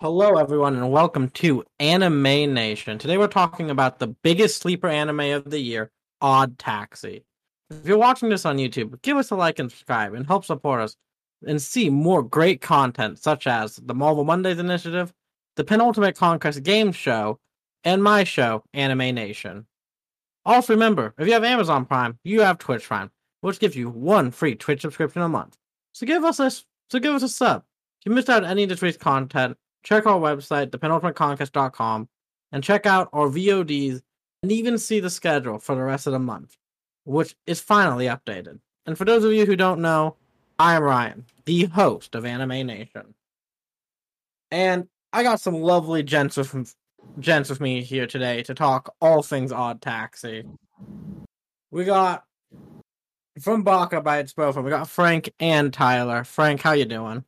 Hello, everyone, and welcome to Anime Nation. Today, we're talking about the biggest sleeper anime of the year, Odd Taxi. If you're watching this on YouTube, give us a like and subscribe and help support us and see more great content such as the Marvel Mondays Initiative, the Penultimate Conquest Game Show, and my show, Anime Nation. Also, remember if you have Amazon Prime, you have Twitch Prime, which gives you one free Twitch subscription a month. So give us a so give us a sub. If you missed out on any of this week's content, check our website, thepenultimateconquest.com, and check out our VODs and even see the schedule for the rest of the month, which is finally updated. And for those of you who don't know, I am Ryan, the host of Anime Nation. And I got some lovely gents with gents with me here today to talk all things Odd Taxi. We got from Baka by its profile, we got Frank and Tyler. Frank, how you doing?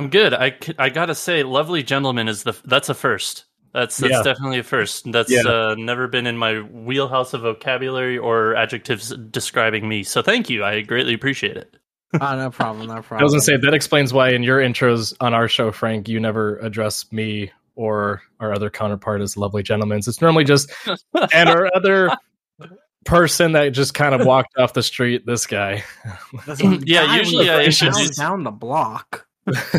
I'm good. I, I gotta say, lovely gentleman is the that's a first. That's that's Yeah. definitely a first. That's Yeah. uh, never been in my wheelhouse of vocabulary or adjectives describing me. So thank you. I greatly appreciate it. Oh, no problem, no problem. I was gonna say that explains why in your intros on our show, Frank, you never address me or our other counterpart as lovely gentlemen. It's normally just and our other person that just kind of walked off the street. This guy. Yeah, usually lives I down- introduce- down the block.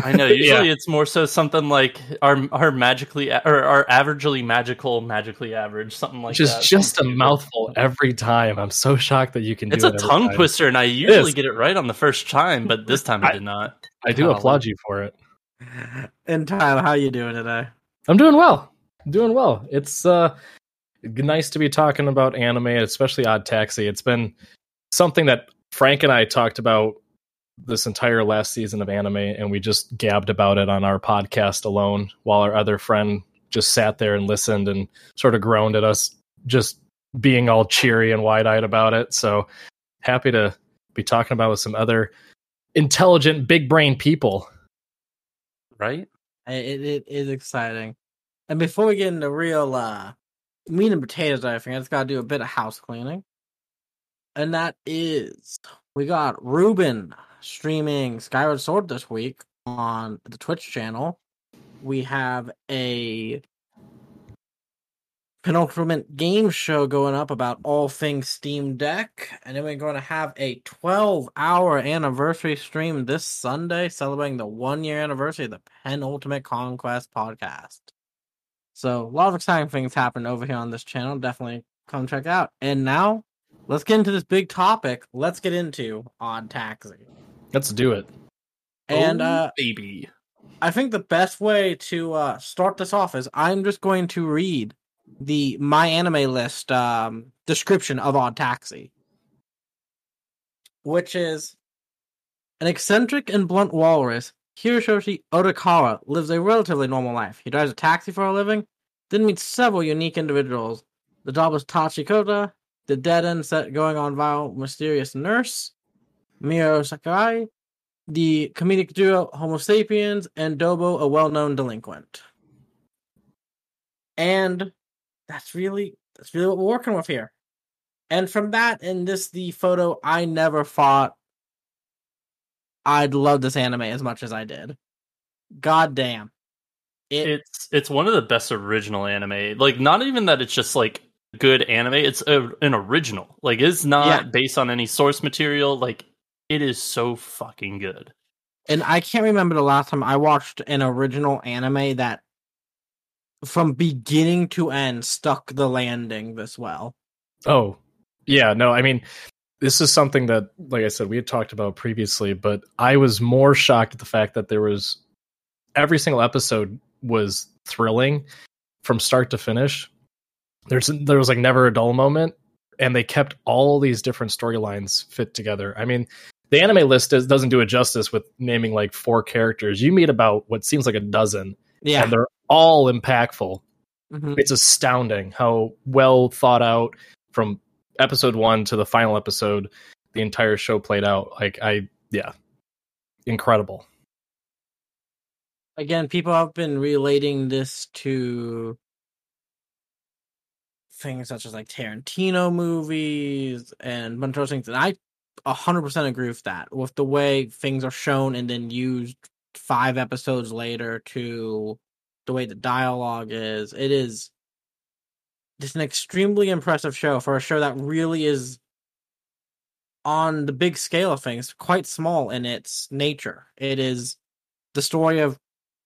I know. Usually it's more so something like our our magically a- or our averagely magical, magically average, something like just that. just a mouthful every time. I'm so shocked that you can do it. It's it a every tongue time. twister, and I usually is. get it right on the first time, but this time I I- did not. I do Golly. applaud you for it. And Tyler, how you doing today? I'm doing well. I'm doing well. It's uh nice to be talking about anime, especially Odd Taxi. It's been something that Frank and I talked about this entire last season of anime, and we just gabbed about it on our podcast alone, while our other friend just sat there and listened and sort of groaned at us just being all cheery and wide eyed about it. So happy to be talking about it with some other intelligent, big brain people. Right? It, it is exciting. And before we get into real uh, meat and potatoes, I think I just gotta do a bit of house cleaning. And that is we got Ruben streaming Skyward Sword this week on the Twitch channel. We have a penultimate game show going up about all things Steam Deck, and then we're going to have a 12 hour anniversary stream this Sunday celebrating the one year anniversary of the Penultimate Conquest podcast. So, a lot of exciting things happen over here on this channel. Definitely come check out. And now, let's get into this big topic. Let's get into Odd Taxi. Let's do it. And Oh, uh, baby. I think the best way to uh, start this off is I'm just going to read the my anime list um, description of Odd Taxi, which is an eccentric and blunt walrus. Hiroshi Odokawa lives a relatively normal life. He drives a taxi for a living, then meets several unique individuals. The job is Tachikota, the dead end set going on viral mysterious nurse, Miro Sakai, the comedic duo Homo sapiens, and Dobu, a well known delinquent. And that's really that's really what we're working with here. And from that and this the photo, I never thought I'd love this anime as much as I did. God damn. It, it's it's one of the best original anime. Like not even that it's just like good anime. It's a, an original. Like it's not Yeah. based on any source material. Like it is so fucking good. and I can't remember the last time I watched an original anime that from beginning to end stuck the landing this well. Oh, yeah. No, I mean, this is something that, like I said, we had talked about previously, but I was more shocked at the fact that there was every single episode was thrilling from start to finish. There's there was like never a dull moment, and they kept all these different storylines fit together. I mean, the anime list does, doesn't do it justice with naming like four characters. You meet about what seems like a dozen, Yeah. and they're all impactful Mhm. it's astounding how well thought out from episode one to the final episode the entire show played out like i yeah incredible again, people have been relating this to things such as like Tarantino movies and bunch of things, and I hundred percent agree with that. With the way things are shown and then used five episodes later to the way the dialogue is. It is just an extremely impressive show for a show that really is on the big scale of things quite small in its nature. It is the story of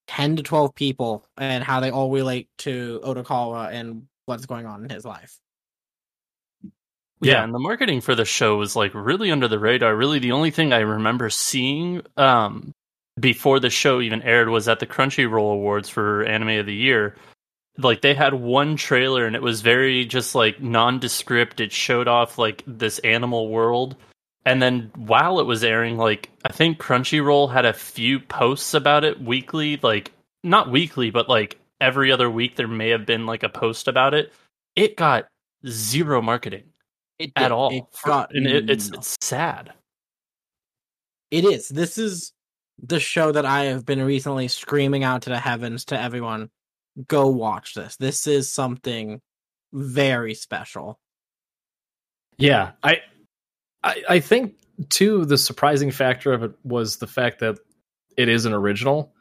10 to 12 people and how they all relate to Odokawa and what's going on in his life. Yeah, yeah, and the marketing for the show was like really under the radar. Really, the only thing I remember seeing um, before the show even aired was at the Crunchyroll Awards for Anime of the Year. Like they had one trailer and it was very just like nondescript. It showed off like this animal world. And then while it was airing, like I think Crunchyroll had a few posts about it weekly, like not weekly, but like every other week there may have been like a post about it. It got zero marketing it at all. It got, and it, it's it's sad. It is. This is the show that I have been recently screaming out to the heavens to everyone. Go watch this. This is something very special. Yeah, I, I, I think too. The surprising factor of it was the fact that it is an original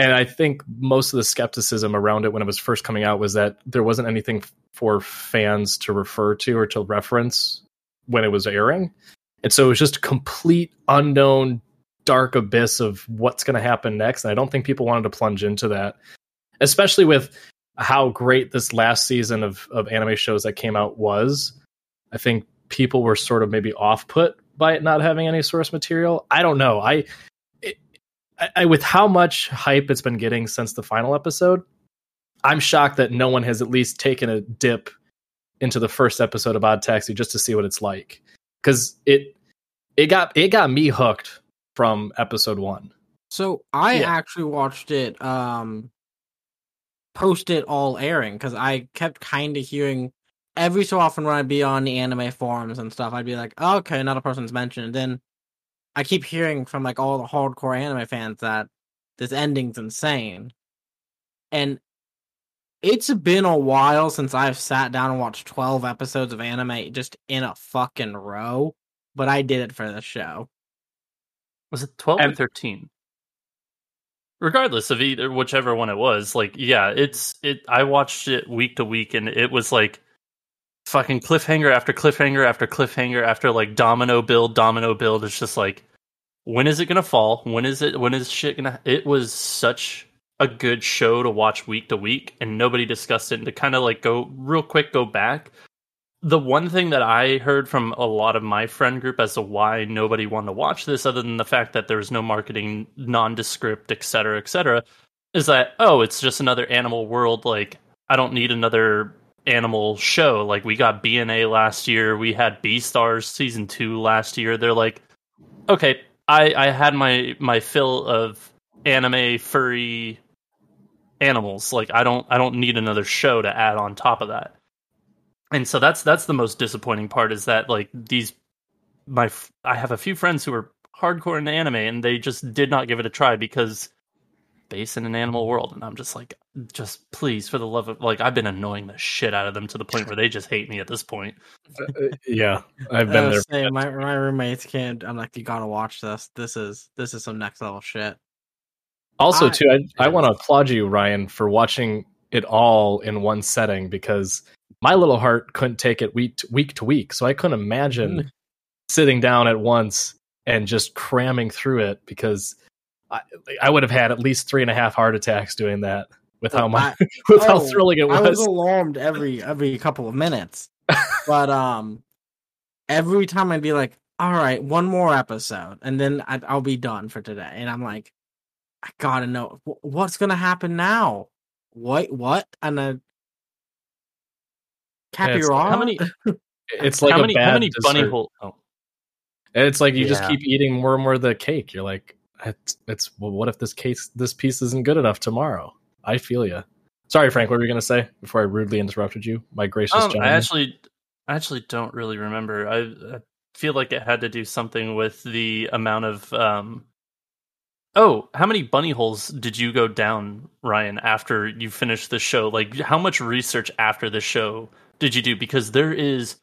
and I think most of the skepticism around it when it was first coming out was that there wasn't anything for fans to refer to or to reference when it was airing. And so it was just a complete unknown dark abyss of what's going to happen next. And I don't think people wanted to plunge into that, especially with how great this last season of, of anime shows that came out was. I think people were sort of maybe off put by it not having any source material. I don't know. I I, with how much hype it's been getting since the final episode, I'm shocked that no one has at least taken a dip into the first episode of Odd Taxi just to see what it's like. Because it it got it got me hooked from episode one. So I yeah. actually watched it um post it all airing because I kept kind of hearing every so often when I'd be on the anime forums and stuff, I'd be like, oh, okay, another person's mentioned. And then I keep hearing from like all the hardcore anime fans that this ending's insane. And it's been a while since I've sat down and watched 12 episodes of anime just in a fucking row, but I did it for the show. Was it 12 and, or 13? Regardless of either whichever one it was, like yeah, it's it I watched it week to week and it was like fucking cliffhanger after cliffhanger after cliffhanger after like domino build, domino build. It's just like, when is it gonna fall? When is it? When is shit gonna? It was such a good show to watch week to week, and nobody discussed it. And to kind of like go real quick, go back. The one thing that I heard from a lot of my friend group as to why nobody wanted to watch this, other than the fact that there was no marketing, nondescript, et cetera, et cetera, is that oh, it's just another animal world. Like I don't need another animal show. Like we got BNA last year, we had Beastars season two last year. They're like, okay, I I had my my fill of anime furry animals. Like I don't I don't need another show to add on top of that. And so that's that's the most disappointing part is that like these my I have a few friends who are hardcore in anime and they just did not give it a try because based in an animal world and i'm just like just please for the love of like i've been annoying the shit out of them to the point where they just hate me at this point. Uh, uh yeah i've been there saying, my, my roommates can't i'm like you gotta watch this. This is this is some next level shit. Also I, too i, I want to applaud you ryan for watching it all in one setting because my little heart couldn't take it week to week to week so i couldn't imagine mm. sitting down at once and just cramming through it because I, I would have had at least three and a half heart attacks doing that with how much with oh, how thrilling it was. I was alarmed every every couple of minutes, but um, every time I'd be like, "All right, one more episode, and then i will be done for today." And I'm like, "I gotta know what's gonna happen now. What? What?" And then Capyrara. How many? It's like how many? How many bunny hole? Oh. It's like you yeah. just keep eating more and more of the cake. You're like, it's, it's well, what if this case this piece isn't good enough tomorrow? I feel you. Sorry, Frank. What were you going to say before I rudely interrupted you? My gracious um, gentleman. I actually, I actually don't really remember. I, I, feel like it had to do something with the amount of. Um, oh, how many bunny holes did you go down, Ryan? After you finished the show, like how much research after the show did you do? Because there is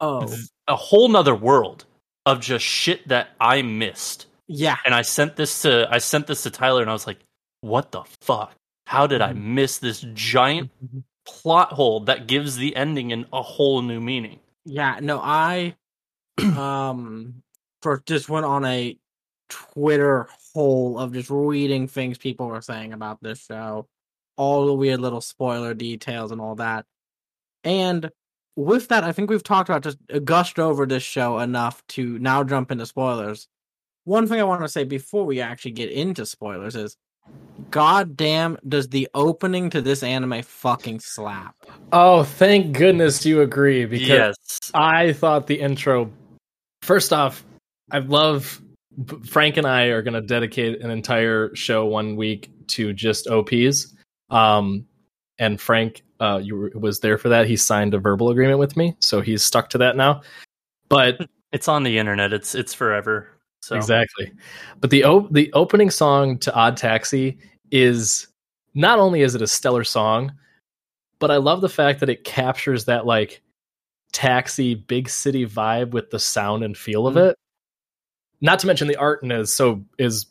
oh a whole nother world of just shit that I missed Yeah. And I sent this to I sent this to Tyler, and I was like, "What the fuck? How did I Mm-hmm. miss this giant plot hole that gives the ending in a whole new meaning?" Yeah, no, I um for just went on a Twitter hole of just reading things people were saying about this show, all the weird little spoiler details and all that. And with that, I think we've talked about just gushed over this show enough to now jump into spoilers. One thing I want to say before we actually get into spoilers is God damn does the opening to this anime fucking slap. Oh, thank goodness you agree because Yes, I thought the intro. First off, I love Frank and I are going to dedicate an entire show one week to just OPs. Um, and Frank, uh, you were, was there for that. He signed a verbal agreement with me, so he's stuck to that now. But it's on the internet. It's it's forever. So Exactly. But the op- the opening song to Odd Taxi is not only is it a stellar song, but I love the fact that it captures that like taxi big city vibe with the sound and feel of Mm. it. Not to mention the art in it is so is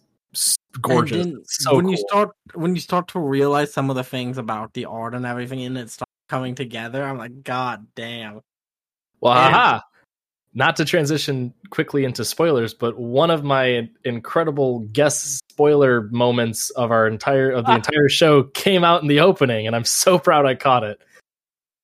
gorgeous. And then so when cool. you start when you start to realize some of the things about the art and everything and it start coming together, I'm like, God damn. Well, And- haha. Not to transition quickly into spoilers, but one of my incredible guest spoiler moments of our entire of the ah. entire show came out in the opening, and I'm so proud I caught it.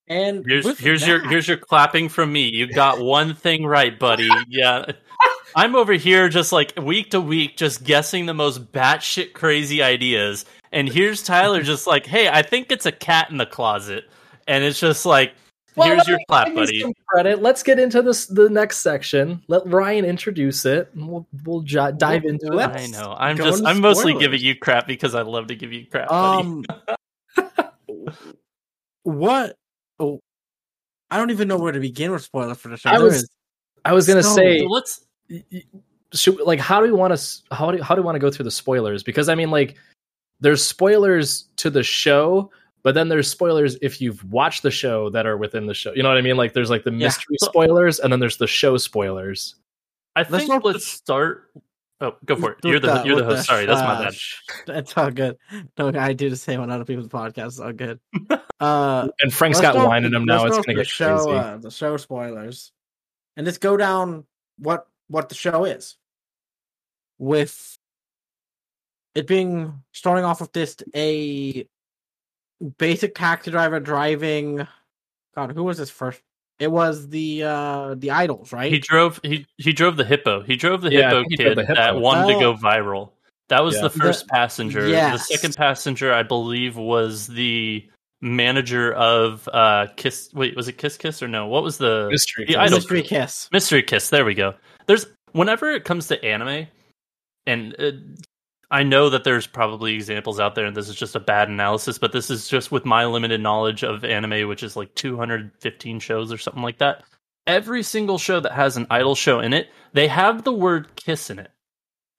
And here's with here's your here's your clapping from me. You got one thing right, buddy. Yeah. I'm over here just like week to week, just guessing the most batshit crazy ideas. And here's Tyler just like, hey, I think it's a cat in the closet. And it's just like, Well, here's your me clap, you buddy. some Credit. Let's get into this the next section. Let Ryan introduce it, and we'll we'll j- dive into it. I know. I'm go just I'm mostly spoilers. giving you crap because I love to give you crap, buddy. um what oh, I don't even know where to begin with spoilers for the show. I was- is- I was gonna So- say, let's y- y- should, like, how do we want to how do how do we want to go through the spoilers? Because I mean, like, there's spoilers to the show. But then there's spoilers if you've watched the show that are within the show. You know what I mean? Like there's like the Yeah. mystery spoilers, and then there's the show spoilers. I Let's think start let's with- start Oh, go for it. You're the, you're the with host. Sorry, that's my uh, bad. That's all good. No, I do the same on other people's podcasts. It's all good. Uh And Frank's Let's got start wine in him now. It's gonna get the show, crazy. uh, the show spoilers, and just go down what what the show is, with it being starting off with this a basic taxi driver driving. God, who was this first? It was the uh the idols, right? He drove he he drove the hippo. He drove the Yeah, hippo think kid the hippo. that wanted to Oh. go viral. That was Yeah. the first The- passenger. yes. The second passenger, I believe, was the manager of uh Kiss. Wait, was it Kiss Kiss or no? What was the Mystery. the Kiss. idol Mystery group. Kiss. Mystery Kiss? There we go. There's whenever it comes to anime, and uh, I know that there's probably examples out there, and this is just a bad analysis, but this is just with my limited knowledge of anime, which is like 215 shows or something like that. Every single show that has an idol show in it, they have the word kiss in it.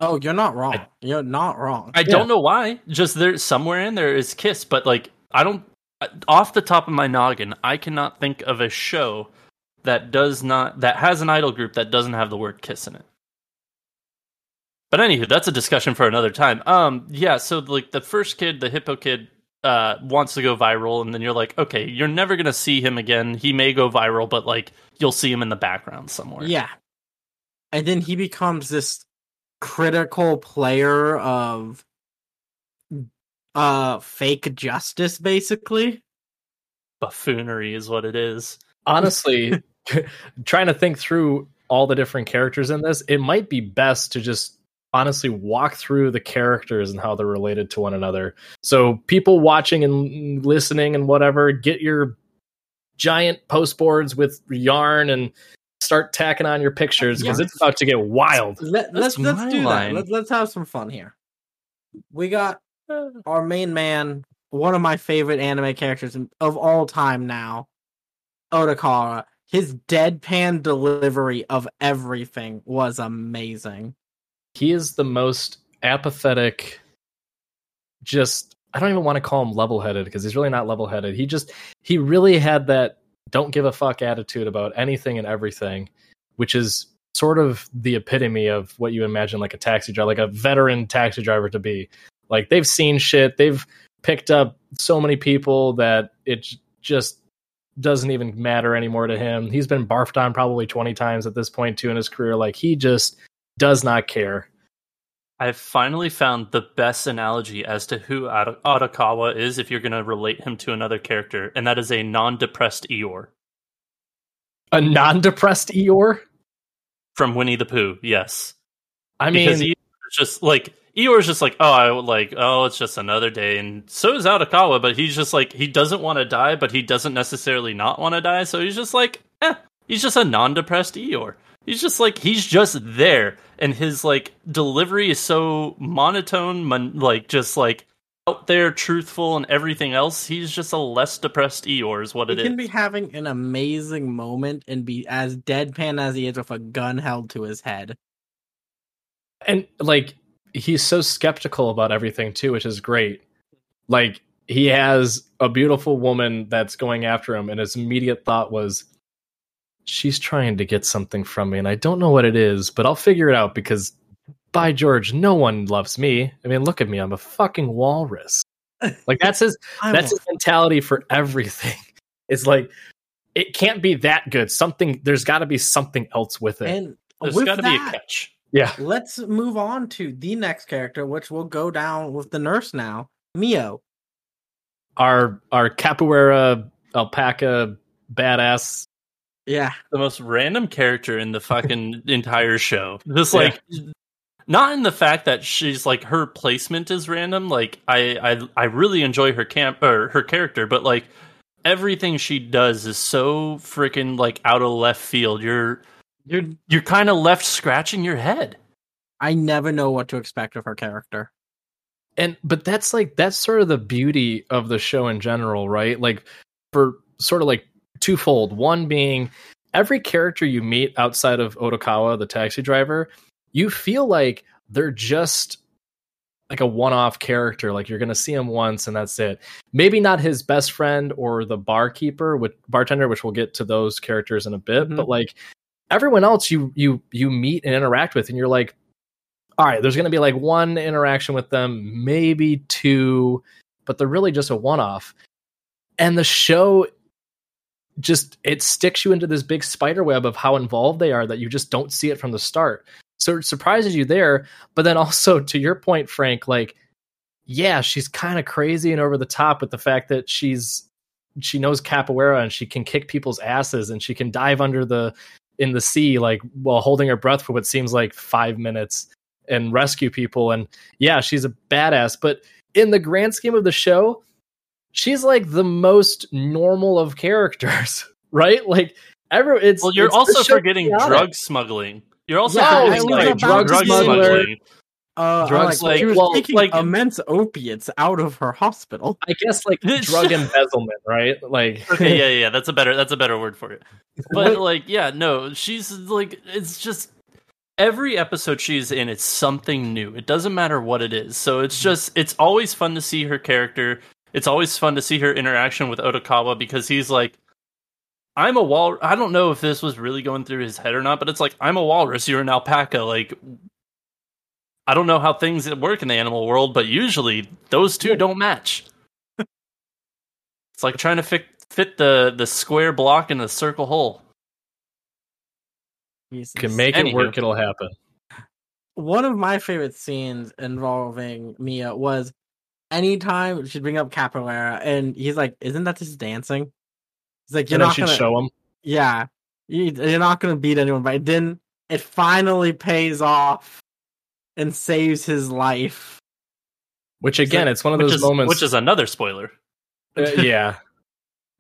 Oh, you're not wrong. I- you're not wrong. I Yeah. don't know why. Just there somewhere in there is kiss, but like I don't off the top of my noggin, I cannot think of a show that does not that has an idol group that doesn't have the word kiss in it. But anywho, that's a discussion for another time. Um yeah, so like the first kid, the hippo kid uh wants to go viral and then you're like, okay, you're never going to see him again. He may go viral, but like you'll see him in the background somewhere. Yeah. And then he becomes this critical player of uh fake justice basically. Buffoonery is what it is. honestly trying to think through all the different characters in this it might be best to just honestly walk through the characters and how they're related to one another so people watching and listening and whatever get your giant post boards with yarn and start tacking on your pictures because Yeah. it's about to get wild Let, let's let's do line. that. Let, let's have some fun here. We got our main man, one of my favorite anime characters of all time now, Otakara. His deadpan delivery of everything was amazing. He is the most apathetic just i don't even want to call him level-headed because he's really not level-headed he just he really had that don't give a fuck attitude about anything and everything which is sort of the epitome of what you imagine like a taxi driver, like a veteran taxi driver to be. Like they've seen shit, they've picked up so many people that it just doesn't even matter anymore to him. He's been barfed on probably 20 times at this point too in his career. Like he just does not care. I've finally found the best analogy as to who Arakawa is if you're going to relate him to another character, and that is a non-depressed Eeyore A non-depressed Eeyore? from Winnie the Pooh. Yes, I mean, Eeyore is just like Eeyore is just like, oh, I like, oh, it's just another day, and so is Arakawa, but he's just like he doesn't want to die, but he doesn't necessarily not want to die, so he's just like, eh, he's just a non-depressed Eeyore. He's just like he's just there, and his like delivery is so monotone, mon- like just like out there, truthful, and everything else. He's just a less depressed Eeyore, is what it is. He can be having an amazing moment and be as deadpan as he is with a gun held to his head. and like he's so skeptical about everything too, which is great. Like he has a beautiful woman that's going after him, and his immediate thought was, "She's trying to get something from me, and I don't know what it is, but I'll figure it out because." By George, no one loves me. I mean, look at me. I'm a fucking walrus. Like that's his that's his mentality for everything. It's like it can't be that good. Something there's got to be something else with it. and There's with got to be a catch. yeah, let's move on to the next character, which will go down with the nurse now, Mio. our our capoeira alpaca badass. Yeah, the most random character in the fucking entire show. Just Yeah. like not in the fact that she's like her placement is random. Like I I I really enjoy her camp or her character, but like everything she does is so freaking like out of left field. You're you're. you're kind of left scratching your head. I never know what to expect of her character. And but that's like that's sort of the beauty of the show in general, right? Like for sort of like twofold. One being every character you meet outside of Otokawa, the taxi driver, you feel like they're just like a one-off character like you're going to see him once and that's it maybe not his best friend or the barkeeper with bartender which we'll get to those characters in a bit Mhm. but like everyone else you you you meet and interact with and you're like all right there's going to be like one interaction with them maybe two but they're really just a one-off and the show just it sticks you into this big spider web of how involved they are that you just don't see it from the start. So it surprises you there but then also to your point frank like yeah she's kind of crazy and over the top with the fact that she's she knows capoeira and she can kick people's asses and she can dive under the in the sea like while holding her breath for what seems like five minutes and rescue people. And yeah she's a badass. But in the grand scheme of the show she's like the most normal of characters right like every it's Well, you're it's- also forgetting chaotic. drug smuggling. You're also Yeah, forgetting like, about drug to smuggling. Uh, Drugs like, like- she was well, taking like- immense opiates out of her hospital. I guess like drug embezzlement, right? Like Okay, yeah, yeah, yeah, that's a better that's a better word for it. But like, yeah, no, she's like it's just every episode she's in it's something new. It doesn't matter what it is. So it's just it's always fun to see her character. It's always fun to see her interaction with Otokawa because he's like I'm a wal I don't know if this was really going through his head or not, but it's like I'm a walrus, you're an alpaca, like I don't know how things work in the animal world, but usually those two don't match. it's like trying to fit fit the the square block in the circle hole. Jesus. can make Anywho. it work, it'll happen. One of my favorite scenes involving Mia was anytime she'd bring up capoeira, and he's like, "Isn't that just dancing?" He's like, "You're And not she'd gonna, show him. yeah, you, you're not gonna beat anyone." But then it finally pays off and saves his life. Which again, it's one of those is, moments. which is another spoiler. uh, yeah.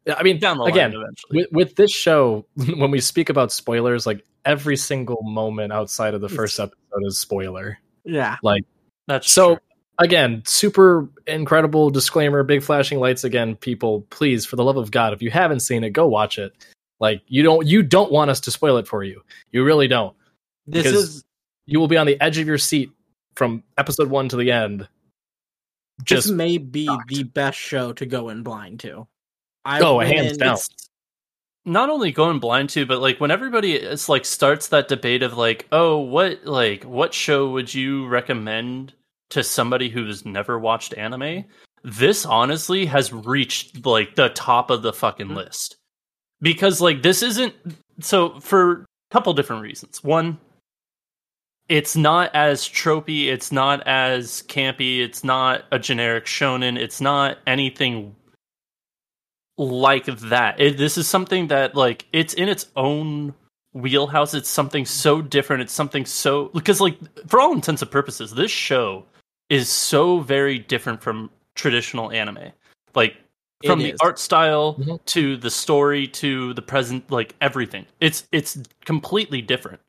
Yeah, I mean, Down the line again, eventually. with, with this show, when we speak about spoilers, like every single moment outside of the first episode is spoiler. Yeah, like That's So true. Again, super incredible disclaimer, big flashing lights again, people, please, for the love of God, if you haven't seen it, go watch it. Like you don't you don't want us to spoil it for you. You really don't. this Because- is You will be on the edge of your seat from episode one to the end. this Just may be shocked. the best show to go in blind to. I Oh, went hands in- down. not only going blind to, but like when everybody is like starts that debate of like, oh, what like what show would you recommend to somebody who's never watched anime? This honestly has reached like the top of the fucking Mhm. list because like this isn't so for a couple different reasons. One, it's not as tropey, it's not as campy, it's not a generic shonen, it's not anything like that. It, this is something that like it's in its own wheelhouse. It's something so different. It's something so because like for all intents and purposes, this show is so very different from traditional anime. Like from the art style Mhm. to the story to the present like everything. It's it's completely different.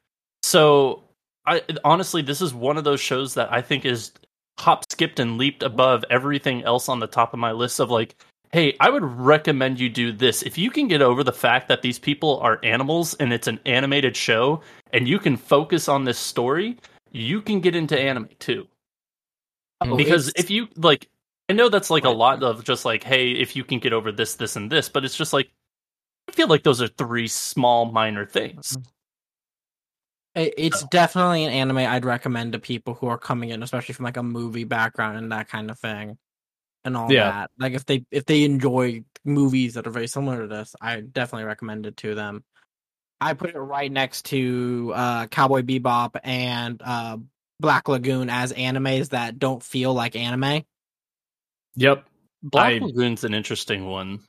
So I honestly this is one of those shows that I think is hop skipped and leaped above everything else on the top of my list of like hey, I would recommend you do this. If you can get over the fact that these people are animals and it's an animated show and you can focus on this story, you can get into anime too. Oh, because it's- if you like I know that's like a lot of just like, hey, if you can get over this, this, and this, but it's just like I feel like those are three small minor things. It- It's definitely an anime I'd recommend to people who are coming in, especially from like a movie background and that kind of thing, and all Yeah. that. Like if they if they enjoy movies that are very similar to this, I definitely recommend it to them. I put it right next to uh, Cowboy Bebop and uh, Black Lagoon as animes that don't feel like anime. Yep. Black I- Lagoon's an interesting one.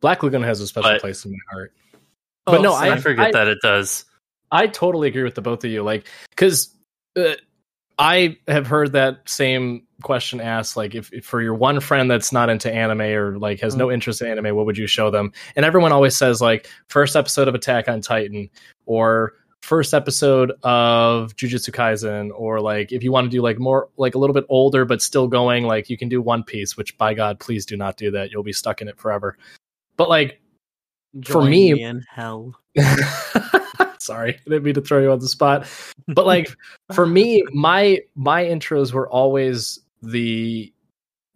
Black Lagoon has a special But- place in my heart. But Oh, no, I, I, forget I, that it does. I totally agree with the both of you. Like, because uh, I have heard that same question asked. Like, if, if for your one friend that's not into anime or like has no interest in anime, what would you show them? And everyone always says like first episode of Attack on Titan or first episode of Jujutsu Kaisen or like if you want to do like more like a little bit older but still going like you can do One Piece. Which by God, please do not do that. You'll be stuck in it forever. But like For Join me- in hell. Sorry, I didn't mean to throw you on the spot. But like for me, my my intros were always the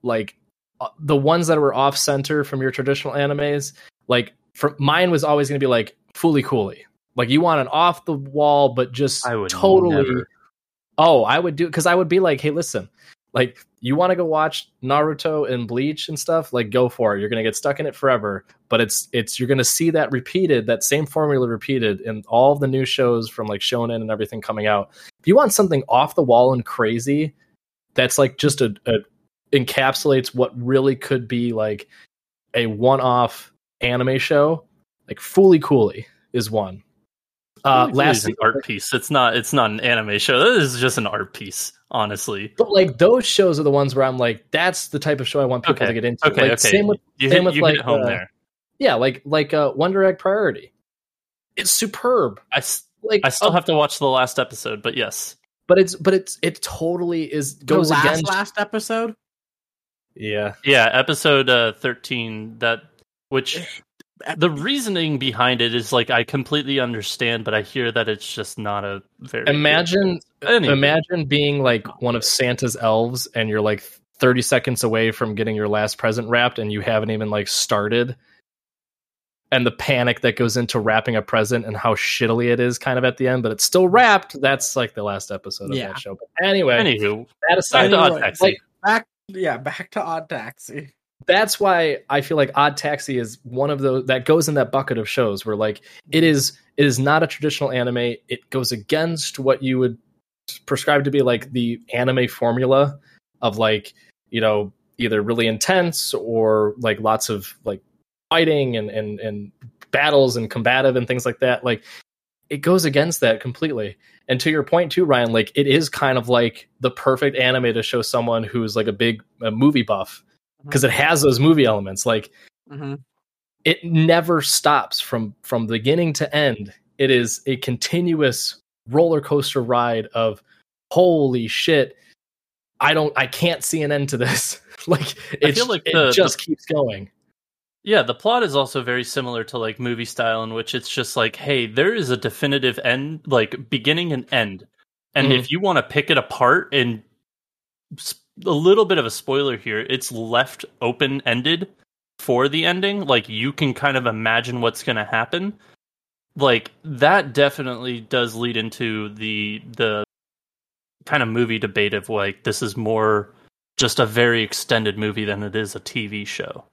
like uh, the ones that were off center from your traditional animes. Like for mine was always going to be like Fooly Cooly. Like you want an off the wall, but just totally. never. Oh, I would do because I would be like, hey, listen, like you want to go watch Naruto and Bleach and stuff, like go for it. You're gonna get stuck in it forever, but it's it's you're gonna see that repeated, that same formula repeated in all the new shows from like Shonen and everything coming out. If you want something off the wall and crazy, that's like just a, a encapsulates what really could be like a one-off anime show. Like Fooly Cooly is one. Uh, Really last an art piece. It's not. It's not an anime show. This is just an art piece. Honestly. But like those shows are the ones where I'm like, that's the type of show I want people Okay, to get into. Okay. Like, okay. Same with you same hit, with, you like, home uh, there. yeah, like like uh, Wonder Egg Priority. It's superb. I, s- Like I still uh, have to watch the last episode, but yes. but it's but it's it totally is goes the last, against. last episode. Yeah, Yeah, episode uh, thirteen. That which the reasoning behind it is like I completely understand, but I hear that it's just not a very imagine Anyway. imagine being like one of Santa's elves and you're like 30 seconds away from getting your last present wrapped and you haven't even like started. And the panic that goes into wrapping a present and how shittily it is kind of at the end, but it's still wrapped. That's like the last episode of Yeah. that show. But anyway, Anywho, that aside, back Odd Anyway, Taxi. like- Back, yeah, back to Odd Taxi. That's why I feel like Odd Taxi is one of those that goes in that bucket of shows where like it is it is not a traditional anime. It goes against what you would prescribe to be like the anime formula of like, you know, either really intense or like lots of like fighting and and and battles and combative and things like that. Like it goes against that completely. And to your point too, Ryan, like it is kind of like the perfect anime to show someone who's like a big a movie buff because it has those movie elements. Like Mm-hmm. it never stops from from beginning to end. It is a continuous roller coaster ride of holy shit. I don't I can't see an end to this. like I it's, feel like it the- just keeps going. Yeah, the plot is also very similar to like movie style in which it's just like, hey, there is a definitive end, like beginning and end. And Mhm. if you want to pick it apart and s- a little bit of a spoiler here, it's left open ended for the ending, like you can kind of imagine what's going to happen. Like that definitely does lead into the the kind of movie debate of like this is more just a very extended movie than it is a TV show.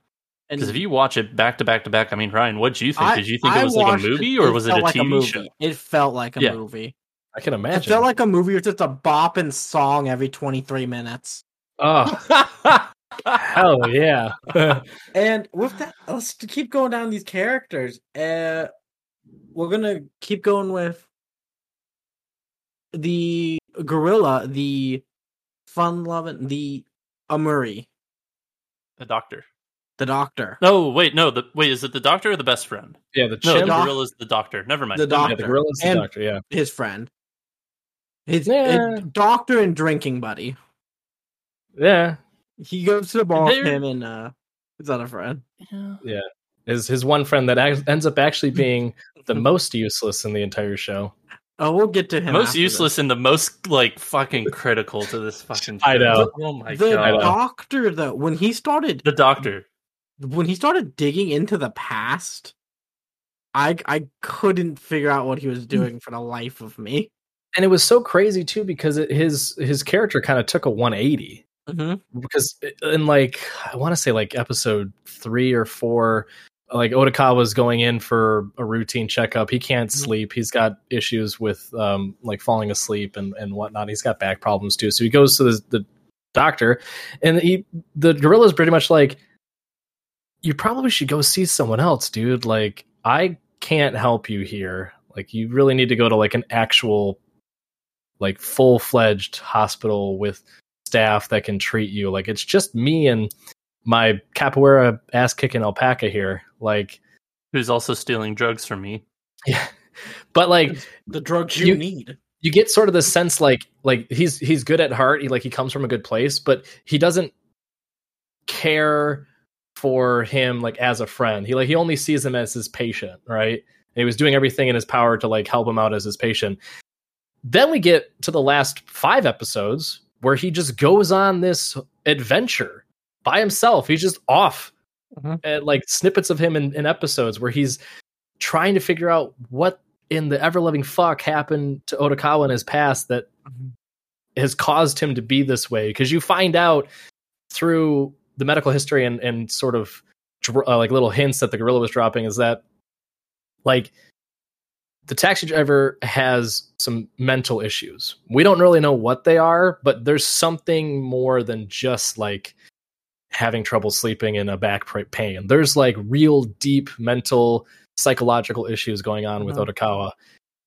Because if you watch it back to back to back, I mean, Ryan, what do you think? I- Did you think I it was like a watched movie or was it felt a like TV movie. show? It felt like a Yeah. movie. I can imagine. It felt like a movie It's just a bop and song every 23 minutes. Oh hell yeah. And with that, let's keep going down these characters. Uh, we're gonna keep going with the gorilla, the fun loving, the Amuri, The doctor. the doctor, No, wait, no. The wait, is it the doctor or the best friend? yeah, the No, chimp. the doc- gorilla's the doctor. Never mind. the Never mind. yeah, the doctor. gorilla's the And- doctor. Yeah, his friend, his Yeah. uh, doctor and drinking buddy. Yeah. He goes to the ball with him and uh, his other friend. Yeah. is his one friend that ac- ends up actually being the most useless in the entire show. Oh, we'll get to him. most after useless and the most like fucking critical to this fucking. Show. I know. Oh my this. The god. doctor, though, when he started The doctor. when he started digging into the past, I I couldn't figure out what he was doing for the life of me. And it was so crazy too because it, his his character kind of took a 180 Mm-hmm. because in like I want to say like episode three or four, like Otakawa's going in for a routine checkup. He can't Mhm. sleep. He's got issues with um like falling asleep and and whatnot. He's got back problems too. So he goes to the, the doctor, and he the gorilla's pretty much like, you probably should go see someone else, dude. Like I can't help you here. Like you really need to go to like an actual like full fledged hospital with staff that can treat you. Like it's just me and my capoeira ass kicking alpaca here. Like Who's also stealing drugs from me? yeah. But like The drugs you, You- need. you get sort of the sense like like he's he's good at heart, he like he comes from a good place, but he doesn't care for him like as a friend. He like he only sees him as his patient, right? And he was doing everything in his power to like help him out as his patient. Then we get to the last 5 episodes where he just goes on this adventure by himself. He's just off. Mhm. And like snippets of him in, in episodes where he's trying to figure out what in the ever loving fuck happened to Otakawa in his past that has caused him to be this way. Because you find out through the medical history and, and sort of uh, like little hints that the gorilla was dropping is that like the taxi driver has some mental issues. We don't really know what they are, but there's something more than just like having trouble sleeping and a back pain. There's like real deep mental psychological issues going on with Mhm. Otakawa,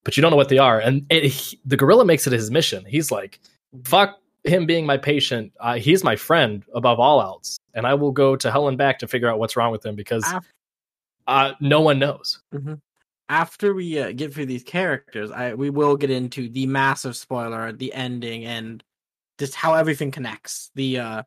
but you don't know what they are. And it, he- the gorilla makes it his mission. He's like, fuck him being my patient. Uh, he's my friend above all else. And I will go to hell and back to figure out what's wrong with him because uh, no one knows. After we uh, get through these characters, I we will get into the massive spoiler, the ending, and just how everything connects. The uh,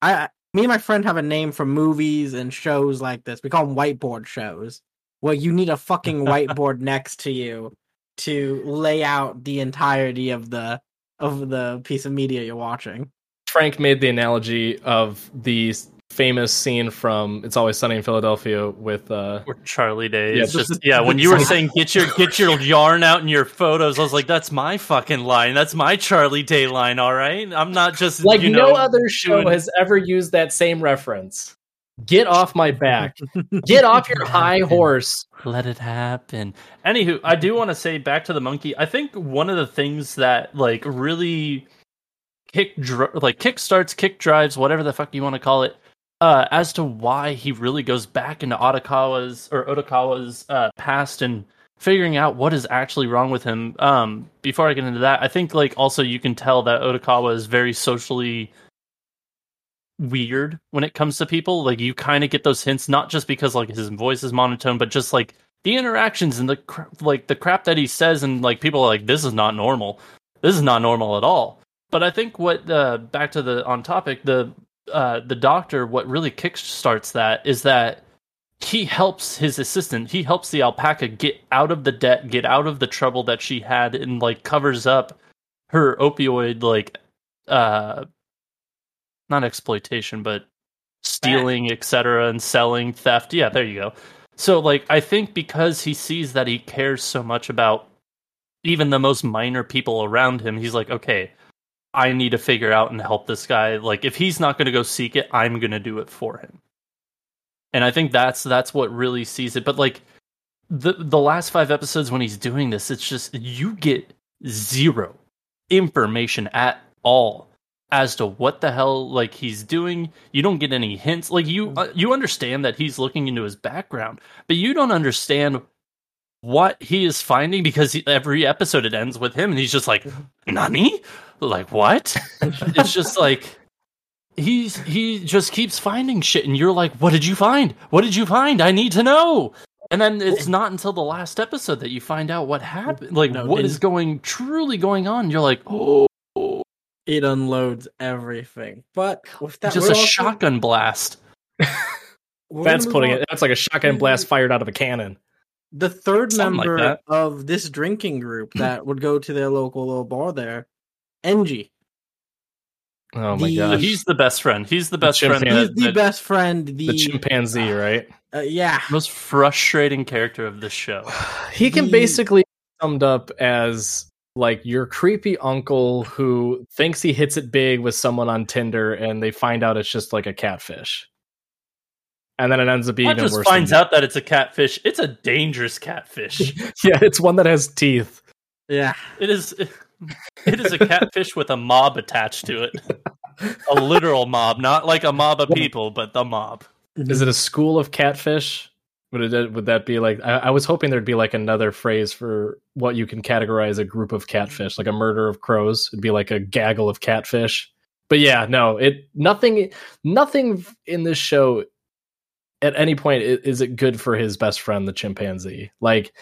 I me and my friend have a name for movies and shows like this. We call them whiteboard shows, where you need a fucking whiteboard next to you to lay out the entirety of the of the piece of media you're watching. Frank made the analogy of the famous scene from It's Always Sunny in Philadelphia with uh Or Charlie Day. Yeah, it's just just yeah. When you were saying get your get your yarn out in your photos, I was like, that's my fucking line. That's my Charlie Day line. All right, I'm not just like you no other show doing- has ever used that same reference. Get off my back. Get off your high horse. Let it happen. Anywho, I do want to say back to the monkey. I think one of the things that like really kick dr- like kick starts, kick drives, whatever the fuck you want to call it, uh, as to why he really goes back into Otakawa's or Otakawa's uh, past and figuring out what is actually wrong with him. Um, before I get into that, I think like also you can tell that Otakawa is very socially weird when it comes to people. Like you kind of get those hints, not just because like his voice is monotone, but just like the interactions and the like the crap that he says, and like people are like, "This is not normal. This is not normal at all." But I think what uh, back to the on topic the uh, the doctor, what really kickstarts that is that he helps his assistant. He helps the alpaca get out of the debt, get out of the trouble that she had, and like covers up her opioid like uh not exploitation, but stealing, etc., and selling, theft. Yeah, there you go. So like I think because he sees that he cares so much about even the most minor people around him, he's like, okay, I need to figure out and help this guy. Like if he's not going to go seek it, I'm going to do it for him. And I think that's that's what really sees it. But like the the last 5 episodes when he's doing this, it's just you get zero information at all as to what the hell like he's doing. You don't get any hints. Like you uh, you understand that he's looking into his background, but you don't understand what he is finding because he, every episode it ends with him and he's just like nani like what it's just like he's he just keeps finding shit and you're like what did you find what did you find i need to know and then it's not until the last episode that you find out what happened like No, what it- is going truly going on you're like oh It unloads everything. But with that, just a also- shotgun blast That's putting on. it. That's like a shotgun blast fired out of a cannon. The third Something member that. of this drinking group that would go to their local little bar there, Engie. Oh my The- gosh. he's the best friend he's the best friend. He's that, the that- best friend. The, the chimpanzee, right? uh, yeah, most frustrating character of the show He can The- basically be summed up as like your creepy uncle who thinks he hits it big with someone on Tinder and they find out it's just like a catfish. And then it ends up being not even just worse. finds out that it's a catfish it's a dangerous catfish yeah, it's one that has teeth. yeah. It is. It is a catfish with a mob attached to it. A literal mob, not like a mob of people, but the mob. Mm-hmm. Is it a school of catfish? Would it would that be like? I, I was hoping there'd be like another phrase for what you can categorize a group of catfish, like a murder of crows. It'd be like a gaggle of catfish. But yeah, no, it nothing, nothing in this show at any point is it good for his best friend, the chimpanzee. Like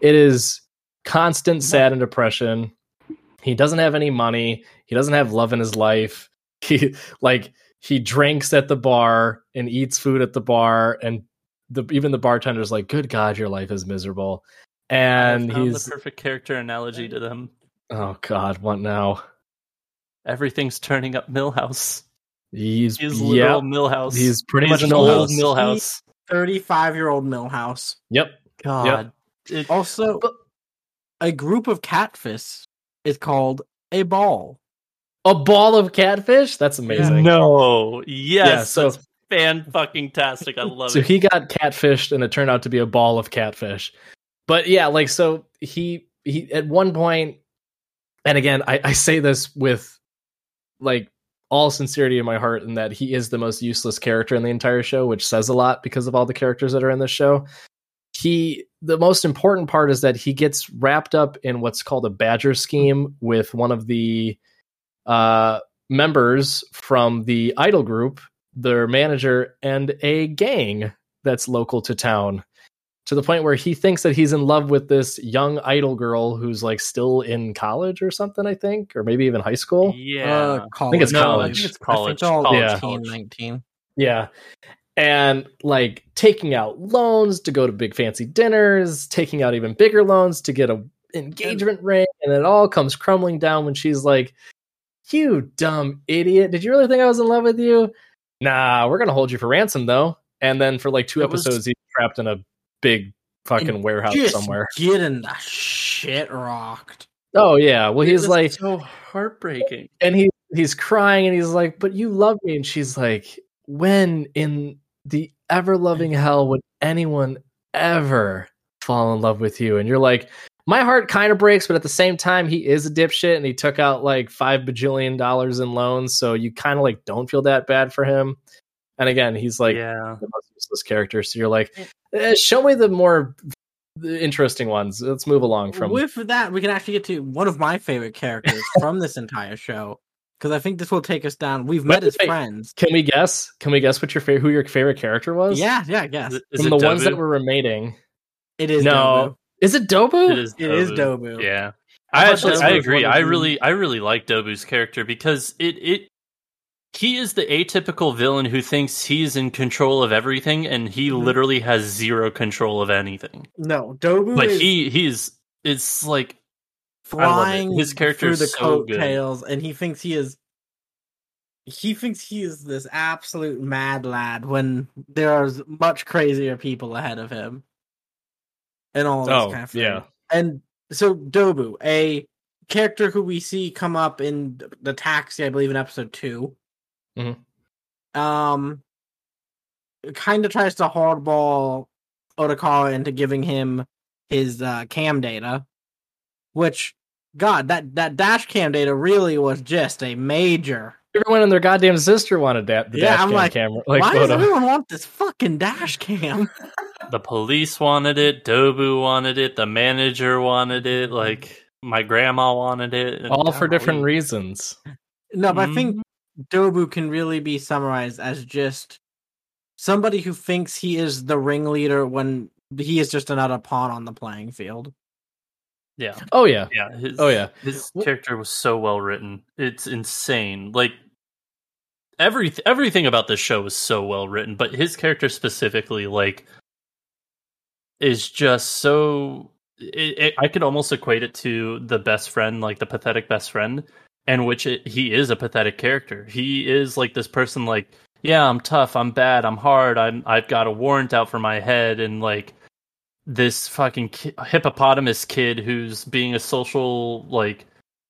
it is constant sad and depression. He doesn't have any money. He doesn't have love in his life. He like he drinks at the bar and eats food at the bar and the even the bartender's like good god your life is miserable and he's the perfect character analogy to them. oh god what now Everything's turning up Milhouse. He's He's yep literal Milhouse. he's pretty much He's a old Milhouse. Milhouse. Thirty-five-year-old Milhouse. yep God, It- Also, a group of catfish is called a ball. a ball of catfish that's amazing no, yes, Yeah, so- that's fan fucking tastic. I love so it. So he got catfished and it turned out to be a ball of catfish but yeah like so he he at one point and again i, I say this with like all sincerity in my heart in that he is the most useless character in the entire show which says a lot because of all the characters that are in the show. He the most important part is that he gets wrapped up in what's called a badger scheme with one of the uh members from the idol group their manager and a gang that's local to town to the point where he thinks that he's in love with this young idol girl who's like still in college or something i think or maybe even high school yeah, Uh, college. think it's no, college. I think it's I think college. they're all college, Yeah. 19. yeah and like taking out loans to go to big fancy dinners taking out even bigger loans to get a engagement ring and it all comes crumbling down when she's like you dumb idiot did you really think i was in love with you nah we're gonna hold you for ransom though and then for like two It was- episodes he's trapped in a big fucking And warehouse somewhere. getting the shit rocked. oh yeah. Well he's like so heartbreaking. and he he's crying and he's like but you love me. And she's like when in the ever loving mm. hell would anyone ever fall in love with you? And you're like my heart kind of breaks but at the same time he is a dipshit and he took out like five bajillion dollars in loans so you kind of like don't feel that bad for him. And again he's like yeah, the most useless character. So you're like eh, show me the more interesting ones let's move along from With that, we can actually get to one of my favorite characters from this entire show because I think this will take us down. We've met Wait, as friends. can we guess can we guess what your favorite who your favorite character was Yeah, yeah, I guess Is it- is from it the ones that were remaining it is. no is it dobu It is. It is Dobu. Dobu. Yeah, I I actually I agree. I really I really like Dobu's character because it it he is the atypical villain who thinks he's in control of everything and he Mhm. literally has zero control of anything. No, Dobu But is he he's it's like love it. flying His character through the so coattails, and he thinks he is he thinks he is this absolute mad lad when there's much crazier people ahead of him. And all this Oh, kind of thing. yeah. And so Dobu, a character who we see come up in the taxi, I believe in episode 2 Mhm. Um kind of tries to hardball Odokawa into giving him his uh, cam data, which God, that that dash cam data really was just a major. Everyone and their goddamn sister wanted that. The Yeah, dash I'm cam like, camera. Like, Why does everyone want this fucking dash cam? The police wanted it. Dobu wanted it. The manager wanted it. Like my grandma wanted it. all for different Golly. reasons. no, but I think Mm-hmm. Dobu can really be summarized as just somebody who thinks he is the ringleader when he is just another pawn on the playing field. Yeah, Oh yeah. yeah. His, Oh yeah. His Wh- character was so well written. It's insane. Like every everything about this show is so well written, but his character specifically, like, is just so. It, it, I could almost equate it to the best friend, like the pathetic best friend, and which it, he is a pathetic character. He is like this person, like, yeah, I'm tough, I'm bad, I'm hard, I'm I've got a warrant out for my head, and like this fucking ki- hippopotamus kid who's being a social like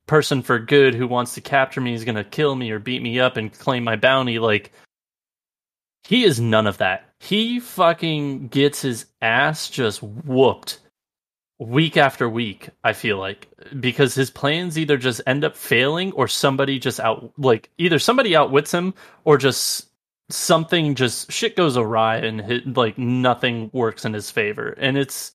person for good who wants to capture me is going to kill me or beat me up and claim my bounty like he is none of that he fucking gets his ass just whooped week after week i feel like because his plans either just end up failing or somebody just out like either somebody outwits him or just something just shit goes awry and like nothing works in his favor. And it's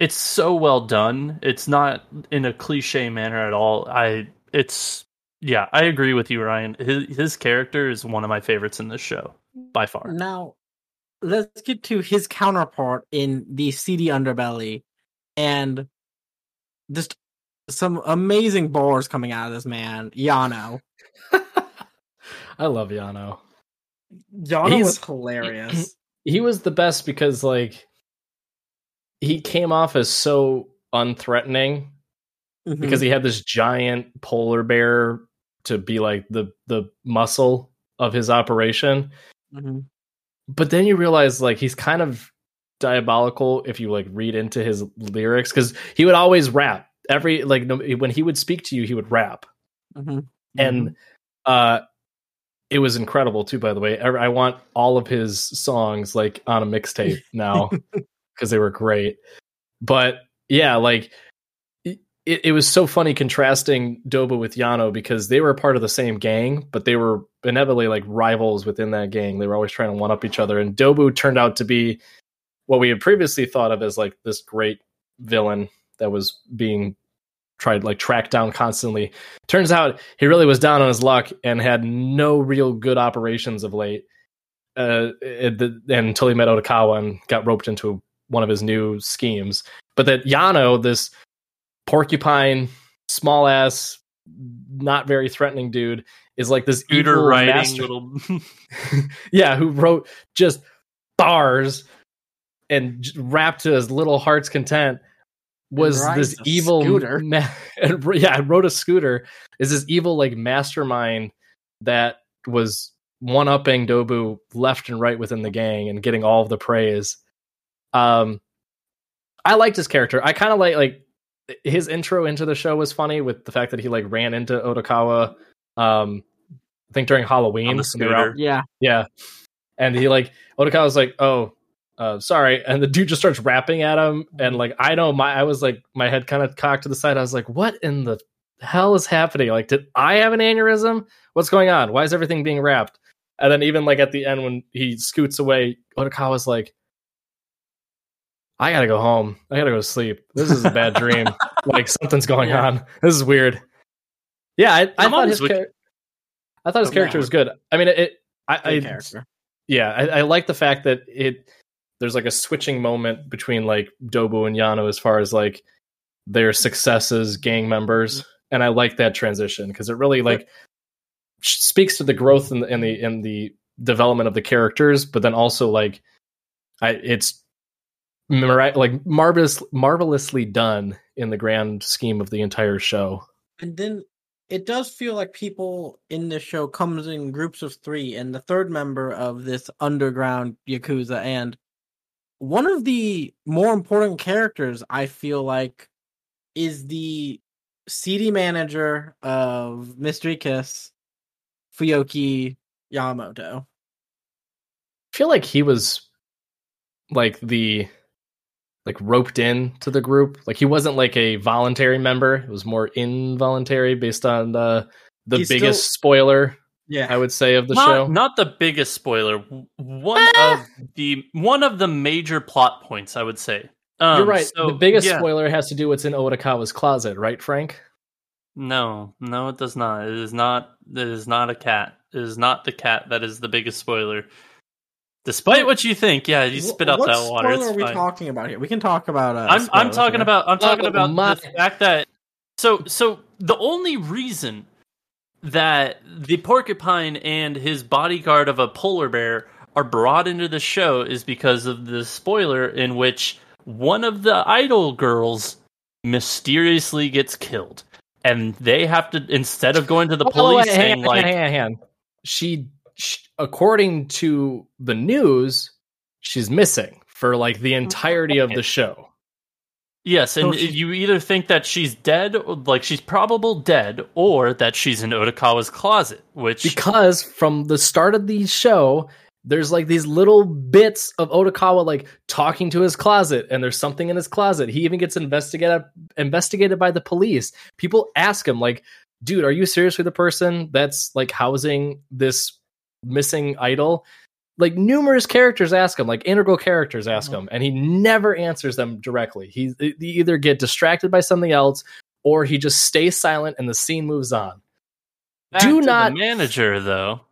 it's so well done. It's not in a cliche manner at all. I it's yeah i agree with you ryan. His, his character is one of my favorites in this show by far. Now, let's get to his counterpart in the seedy underbelly, and just some amazing bars coming out of this man, Yano. I love Yano. Yano He's- was hilarious. He was the best because like he came off as so unthreatening Mhm. because he had this giant polar bear to be like the the muscle of his operation. Mhm. But then you realize like he's kind of diabolical if you like read into his lyrics because he would always rap. Every like no, when he would speak to you he would rap. Mhm. and uh it was incredible too by the way. I, I want all of his songs like on a mixtape now because they were great. But yeah like it, it was so funny contrasting Dobu with yano because they were part of the same gang but they were inevitably like rivals within that gang. They were always trying to one up each other. And dobu turned out to be what we had previously thought of as like this great villain that was being tried like tracked down constantly turns out he really was down on his luck and had no real good operations of late uh, the- until he met Odokawa and got roped into one of his new schemes. But that Yano, this porcupine, small ass, not very threatening dude, is like this scooter evil riding master- little yeah, who wrote just bars and j- rapped to his little heart's content was this evil scooter. ma- and yeah, wrote a scooter is this evil like mastermind that was one upping Dobu left and right within the gang and getting all of the praise. Um I liked his character. I kind of like like his intro into the show was funny with the fact that he like ran into Odokawa um I think during Halloween on the when they were out- scooter Yeah. yeah. And he like Odokawa was like, "Oh, uh, sorry," and the dude just starts rapping at him, and like I know my I was like my head kind of cocked to the side. I was like, "What in the hell is happening? Like, did I have an aneurysm? What's going on? Why is everything being rapped?" And then even like at the end when he scoots away, Odokawa's like, "I gotta go home. I gotta go to sleep. This is a bad dream. Like something's going Yeah. on. This is weird." Yeah, I, I thought his char- I thought his Oh, character was good. I mean, it. it I, I yeah, I, I like the fact that it there's like a switching moment between like Dobu and Yano as far as like their successes, gang members, mm-hmm. and I like that transition because it really like speaks to the growth in the in the in the development of the characters, but then also like I it's mira- like marvelous marvelously done in the grand scheme of the entire show. And then it does feel like people in this show comes in groups of three, and the third member of this underground yakuza, and one of the more important characters I feel like is the CD manager of Mystery Kiss, Fuyoki Yamamoto. I feel like he was like the like roped in to the group. Like he wasn't like a voluntary member. It was more involuntary based on the the He's biggest still- spoiler Yeah, I would say of the not, show. not the biggest spoiler. One Ah! of the one of the major plot points, I would say. Um, You're right. so, the biggest yeah. spoiler has to do what's in Odokawa's closet, right, Frank? No, no, it does not. It is not. It is not a cat. It is not the cat that is the biggest spoiler. Despite what you think, yeah, you spit out that water. What spoiler are we fine. talking about here? We can talk about. Uh, I'm I'm talking here. about I'm talking Oh, about my- the fact that so so the only reason that the porcupine and his bodyguard of a polar bear are brought into the show is because of the spoiler in which one of the idol girls mysteriously gets killed and they have to instead of going to the Oh, police wait, saying on, like hang on, hang on. She, sh according to the news, she's missing for like the entirety of the show. Yes, and So she- you either think that she's dead, or- like she's probable dead, or that she's in Odokawa's closet, which because from the start of the show there's like these little bits of Odokawa like talking to his closet and there's something in his closet. He even gets investigated investigated by the police. People ask him like, "Dude, are you seriously the person that's like housing this missing idol?" Like numerous characters ask him, like integral characters ask uh-huh. him, and he never answers them directly. He they either get distracted by something else or he just stays silent and the scene moves on. Back do not- the manager though.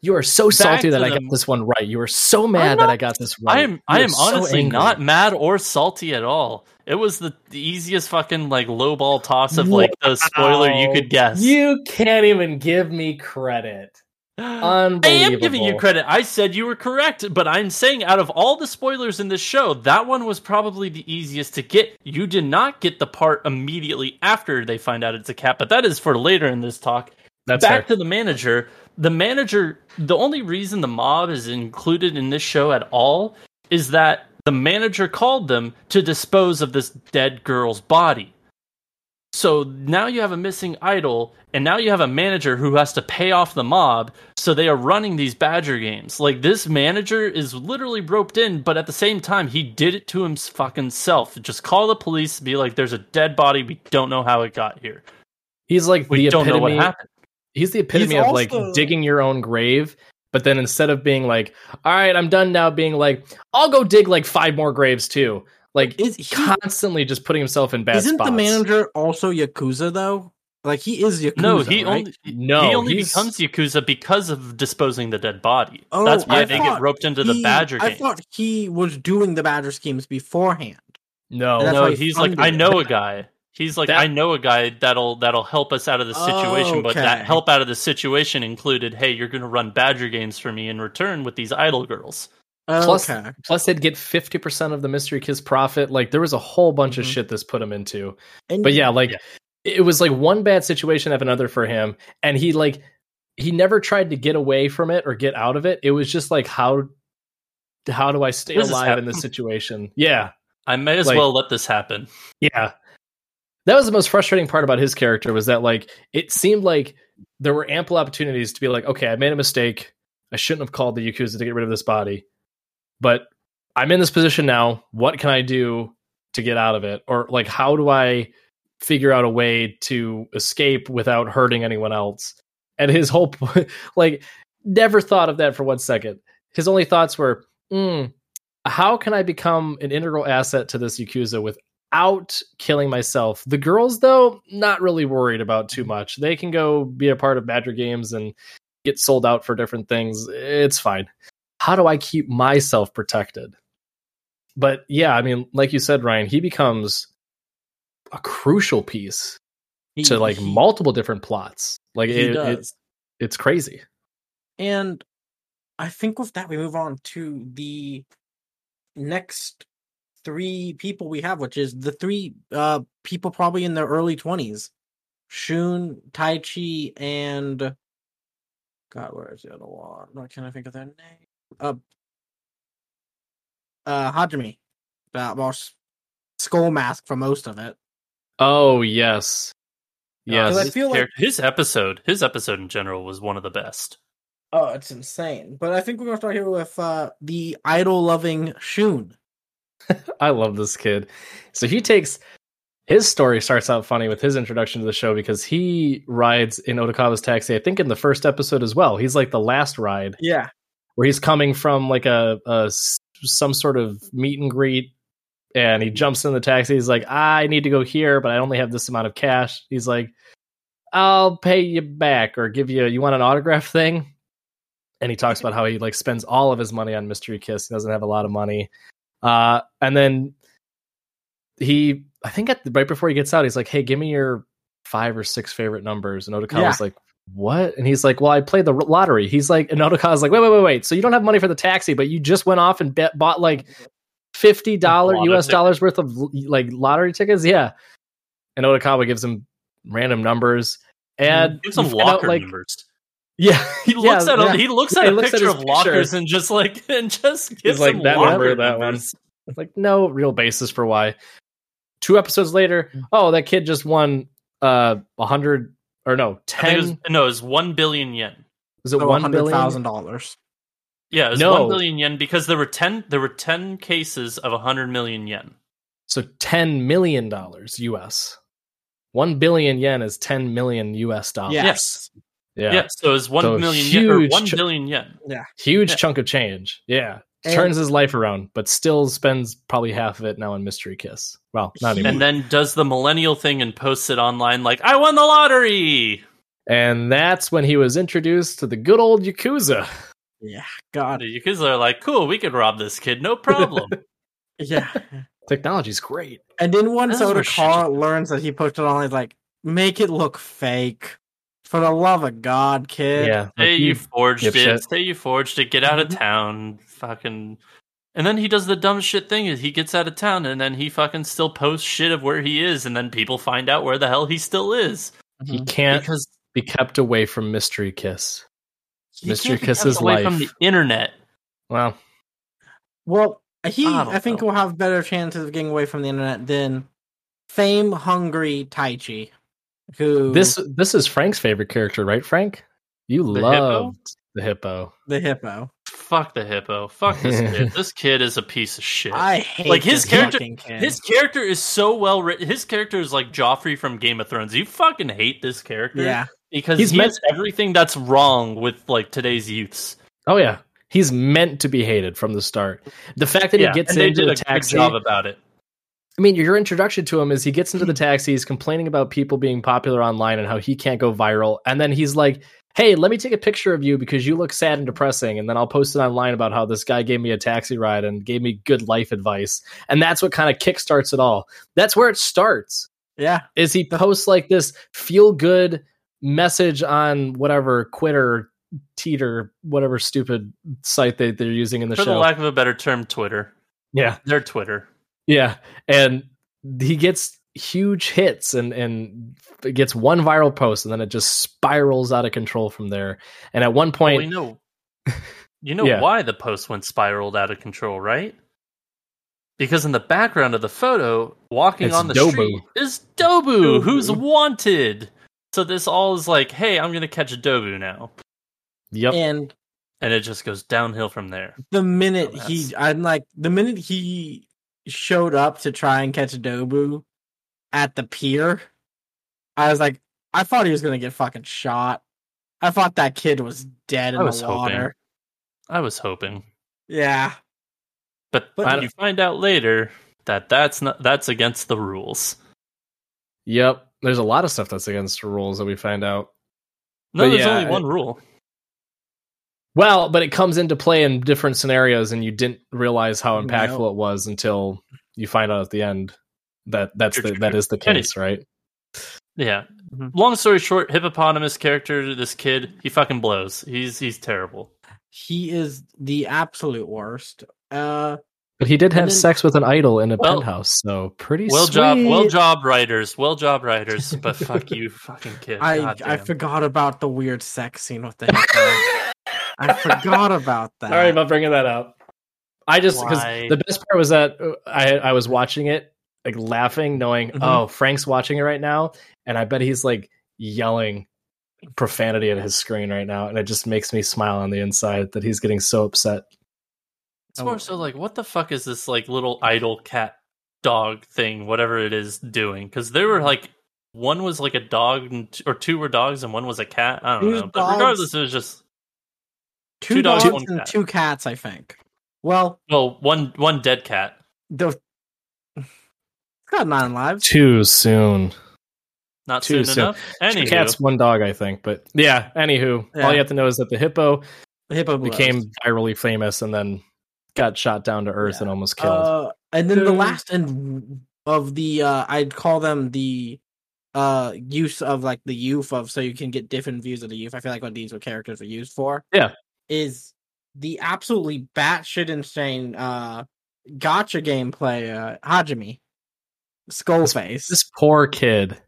You are so salty that I the- got this one right. You are so mad that I got this right. I am You I am honestly angry. not mad or salty at all. It was the, the easiest fucking like lowball toss of like the spoiler you could guess. You can't even give me credit. I am giving you credit. I said you were correct, but I'm saying out of all the spoilers in this show, that one was probably the easiest to get. You did not get the part immediately after they find out it's a cat, but that is for later in this talk. That's Back fair. to the manager. The manager, the only reason the mob is included in this show at all is that the manager called them to dispose of this dead girl's body. So now you have a missing idol, and now you have a manager who has to pay off the mob. So they are running these Badger games. Like this manager is literally roped in, but at the same time, he did it to him fucking self. Just call the police, be like, "There's a dead body. We don't know how it got here. He's like We the don't know what happened." He's the epitome He's of like digging your own grave, but then instead of being like, "All right, I'm done now," being like, "I'll go dig like five more graves too." Like Is he, constantly just putting himself in bad isn't spots. the manager also yakuza though? Like he is yakuza. No, he right? only No, he only he's- becomes yakuza because of disposing the dead body. Oh, That's why I they get roped into the He- Badger I game. thought he was doing the Badger schemes beforehand. No, no, why he he's like, funded I know a guy. He's like, That- I know a guy that'll that'll help us out of the situation. But that help out of the situation included, hey, you're going to run Badger games for me in return with these idol girls. Plus, okay. plus they'd get fifty percent of the Mystery Kiss profit. Like there was a whole bunch of Mhm. shit this put him into. And But yeah, like Yeah. it was like one bad situation after another for him, and he like he never tried to get away from it or get out of it. It was just like how how do I stay This alive in this situation? Yeah, I may as Like- well let this happen. yeah. That was the most frustrating part about his character was that like it seemed like there were ample opportunities to be like, okay, I made a mistake. I shouldn't have called the Yakuza to get rid of this body. But I'm in this position now. What can I do to get out of it? Or like how do I figure out a way to escape without hurting anyone else? And his whole like never thought of that for one second. His only thoughts were, mm, how can I become an integral asset to this Yakuza without killing myself? The girls, though, not really worried about too much. They can go be a part of Badger games and get sold out for different things. It's fine. How do I keep myself protected? But yeah, I mean, like you said, Ryan, he becomes a crucial piece he- to like he- multiple different plots. Like it, it's it's crazy. And I think with that we move on to the next three people we have, which is the three uh people probably in their early twenties. Shun, Taichi, and God, where is the other one? Why can't I think of their name? Uh, uh, Hajime. Uh, well, S- Skull Mask for most of it. Oh yes, yes. I his, feel like- his episode, his episode in general was one of the best. Oh, it's insane. But I think we're gonna start here with uh the idol loving Shun. I love this kid. So he takes his story starts out funny with his introduction to the show because he rides in Odokawa's taxi. I think in the first episode as well. He's like the last ride Yeah. Where he's coming from like a some sort of meet and greet, and he jumps in the taxi. He's like, I need to go here, but I only have this amount of cash. He's like, I'll pay you back or give you. You want an autograph thing? And he talks about how he like spends all of his money on Mystery Kiss. He doesn't have a lot of money. Uh, and then he, I think at the, right before he gets out, he's like, "Hey, give me your five or six favorite numbers." And Odokawa's like, "What?" And he's like, "Well, I played the lottery." He's like, and Odokawa's like, "Wait, wait, wait, wait. So you don't have money for the taxi, but you just went off and bet, bought like fifty dollar U.S. dollars worth of like lottery tickets?" Yeah. And Odokawa gives him random numbers, and Give you some out, locker like, numbers. yeah, He looks at yeah. a, he looks at he a looks picture his of lockers picture. and just like and just gives like, him that locker number, that one. numbers. like no real basis for why. Two episodes later, oh, that kid just won uh a hundred or no I think it was, ten. no, it was one billion yen. Was it So one hundred billion? thousand dollars. Yeah, it was No. one billion yen because there were ten there were ten cases of hundred million yen. So ten million dollars US. One billion yen is ten million US dollars. Yes. Yeah. Yeah, so it was one So million yen or huge one ch- billion yen. Yeah. Huge Yeah. chunk of change. Yeah. And- Turns his life around, but still spends probably half of it now on Mystery Kiss. Well, not He- anymore. And then does the millennial thing and posts it online like, I won the lottery. And that's when he was introduced to the good old Yakuza. Yeah. God. The Yakuza are like, cool, we could rob this kid, no problem. Yeah. Technology's great. And then once Those were Otakar learns that he posted on, he's like, make it look fake. For the love of God, kid. Yeah. Say like you you- forged dipshit. it. Say you forged it. Get out of Mhm. town. Fucking. And then he does the dumb shit thing is he gets out of town and then he fucking still posts shit of where he is and then people find out where the hell he still is. he Mhm. can't Because be kept away from Mystery Kiss. Mystery Kiss is away from the internet. Well, Well, he, I I, think, know. will have better chances of getting away from the internet than fame hungry Taichi, who this this is Frank's favorite character, right, Frank? You The loved the hippo. the hippo. Fuck the hippo. Fuck this kid. this kid is a piece of shit. I hate Like, his this character- fucking kid. His character is so well written. His character is like Joffrey from Game of Thrones. You fucking hate this character. yeah, Because He's he's meant- everything that's wrong with like today's youths. Oh yeah, he's meant to be hated from the start. The fact that yeah, he gets they into did the a good taxi. job about it. I mean, your introduction to him is he gets into the hmm. taxi, he's complaining about people being popular online and how he can't go viral, and then he's like, "Hey, let me take a picture of you because you look sad and depressing, and then I'll post it online about how this guy gave me a taxi ride and gave me good life advice." And that's what kind of kickstarts it all. That's where it starts. yeah. is he posts like this feel good message on whatever Quitter, Teeter, whatever stupid site they, they're using in the show? For the lack of a better term, Twitter. yeah, They're Twitter. Yeah, and he gets huge hits and and gets one viral post, and then it just spirals out of control from there. And at one Well, point, we know. You know Yeah. why the post went spiraled out of control, right? Because in the background of the photo, walking It's on the Dobu. street is Dobu, Dobu. who's wanted. So this all is like, hey, I'm gonna catch Dobu now, yep, And and it just goes downhill from there. the minute Dumbass. he, I'm like, the minute he showed up to try and catch Dobu at the pier, I was like, I thought he was gonna get fucking shot. I thought that kid was dead in I was the hoping. water. I was hoping, Yeah, but, But- you find out later that that's not that's against the rules. yep. There's a lot of stuff that's against the rules that we find out. No, But there's yeah, only one rule. Well, but it comes into play in different scenarios, and you didn't realize how impactful No. it was until you find out at the end that that's True, the true, that the Any- case, right? Yeah. Mhm. Long story short, hippopotamus character, this kid, he fucking blows. He's he's terrible. he is the absolute worst. Uh, But he did have then- sex with an idol in a Well- penthouse, so pretty Well sweet. job, well job, writers. Well job, writers. But fuck you, fucking kid. I I forgot about the weird sex scene with the hippo. I forgot about that. Sorry about bringing that up. I just because the best part was that uh, I I was watching it like laughing, knowing Mhm. oh Frank's watching it right now, and I bet he's like yelling profanity at his screen right now, and it just makes me smile on the inside that he's getting so upset. It's more so like, what the fuck is this like little idol cat dog thing, whatever it is, doing? Because there were like one was like a dog, and t- or two were dogs, and one was a cat. I don't Two know. But regardless, it was just two, two dogs, dogs, and cat. two cats. I think. Well, well, one one dead cat. the it's got nine lives. Too soon. Not Too soon soon. enough. Two cats, one dog, I think. But yeah, anywho, Yeah. all you have to know is that the hippo The hippo became us. virally famous and then got shot down to earth Yeah. and almost killed. Uh, and then the last and of the uh, I'd call them the uh use of like the youth of so you can get different views of the youth. I feel like what these were characters are used for. Yeah. Is the absolutely batshit insane uh gacha gameplay uh Hajime. Skullface. this poor kid.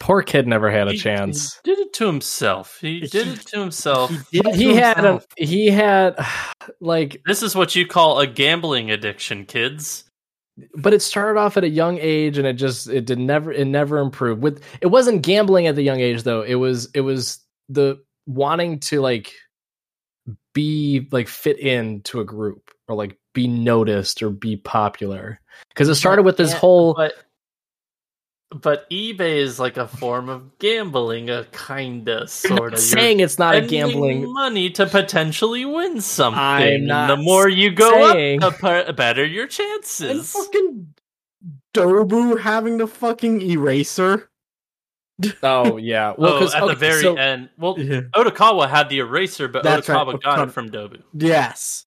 Poor kid never had a he- chance. He did it to himself. He did it to himself. He did it to He had a, he had like This is what you call a gambling addiction, kids. but it started off at a young age and it just it did never it never improved with it wasn't gambling at the young age though it was it was the wanting to like be like fit into a group or like be noticed or be popular because it started with this Yeah, whole But but eBay is like a form of gambling, a kinda sort of. saying it's not a gambling money to potentially win something. I'm and not the more you go saying- up, the better your chances and fucking Dobu having the fucking eraser. oh yeah well oh, 'cause- at the very so- end. Well, Yeah. Odokawa had the eraser, but That's right, got Odokawa- it from Dobu. Yes.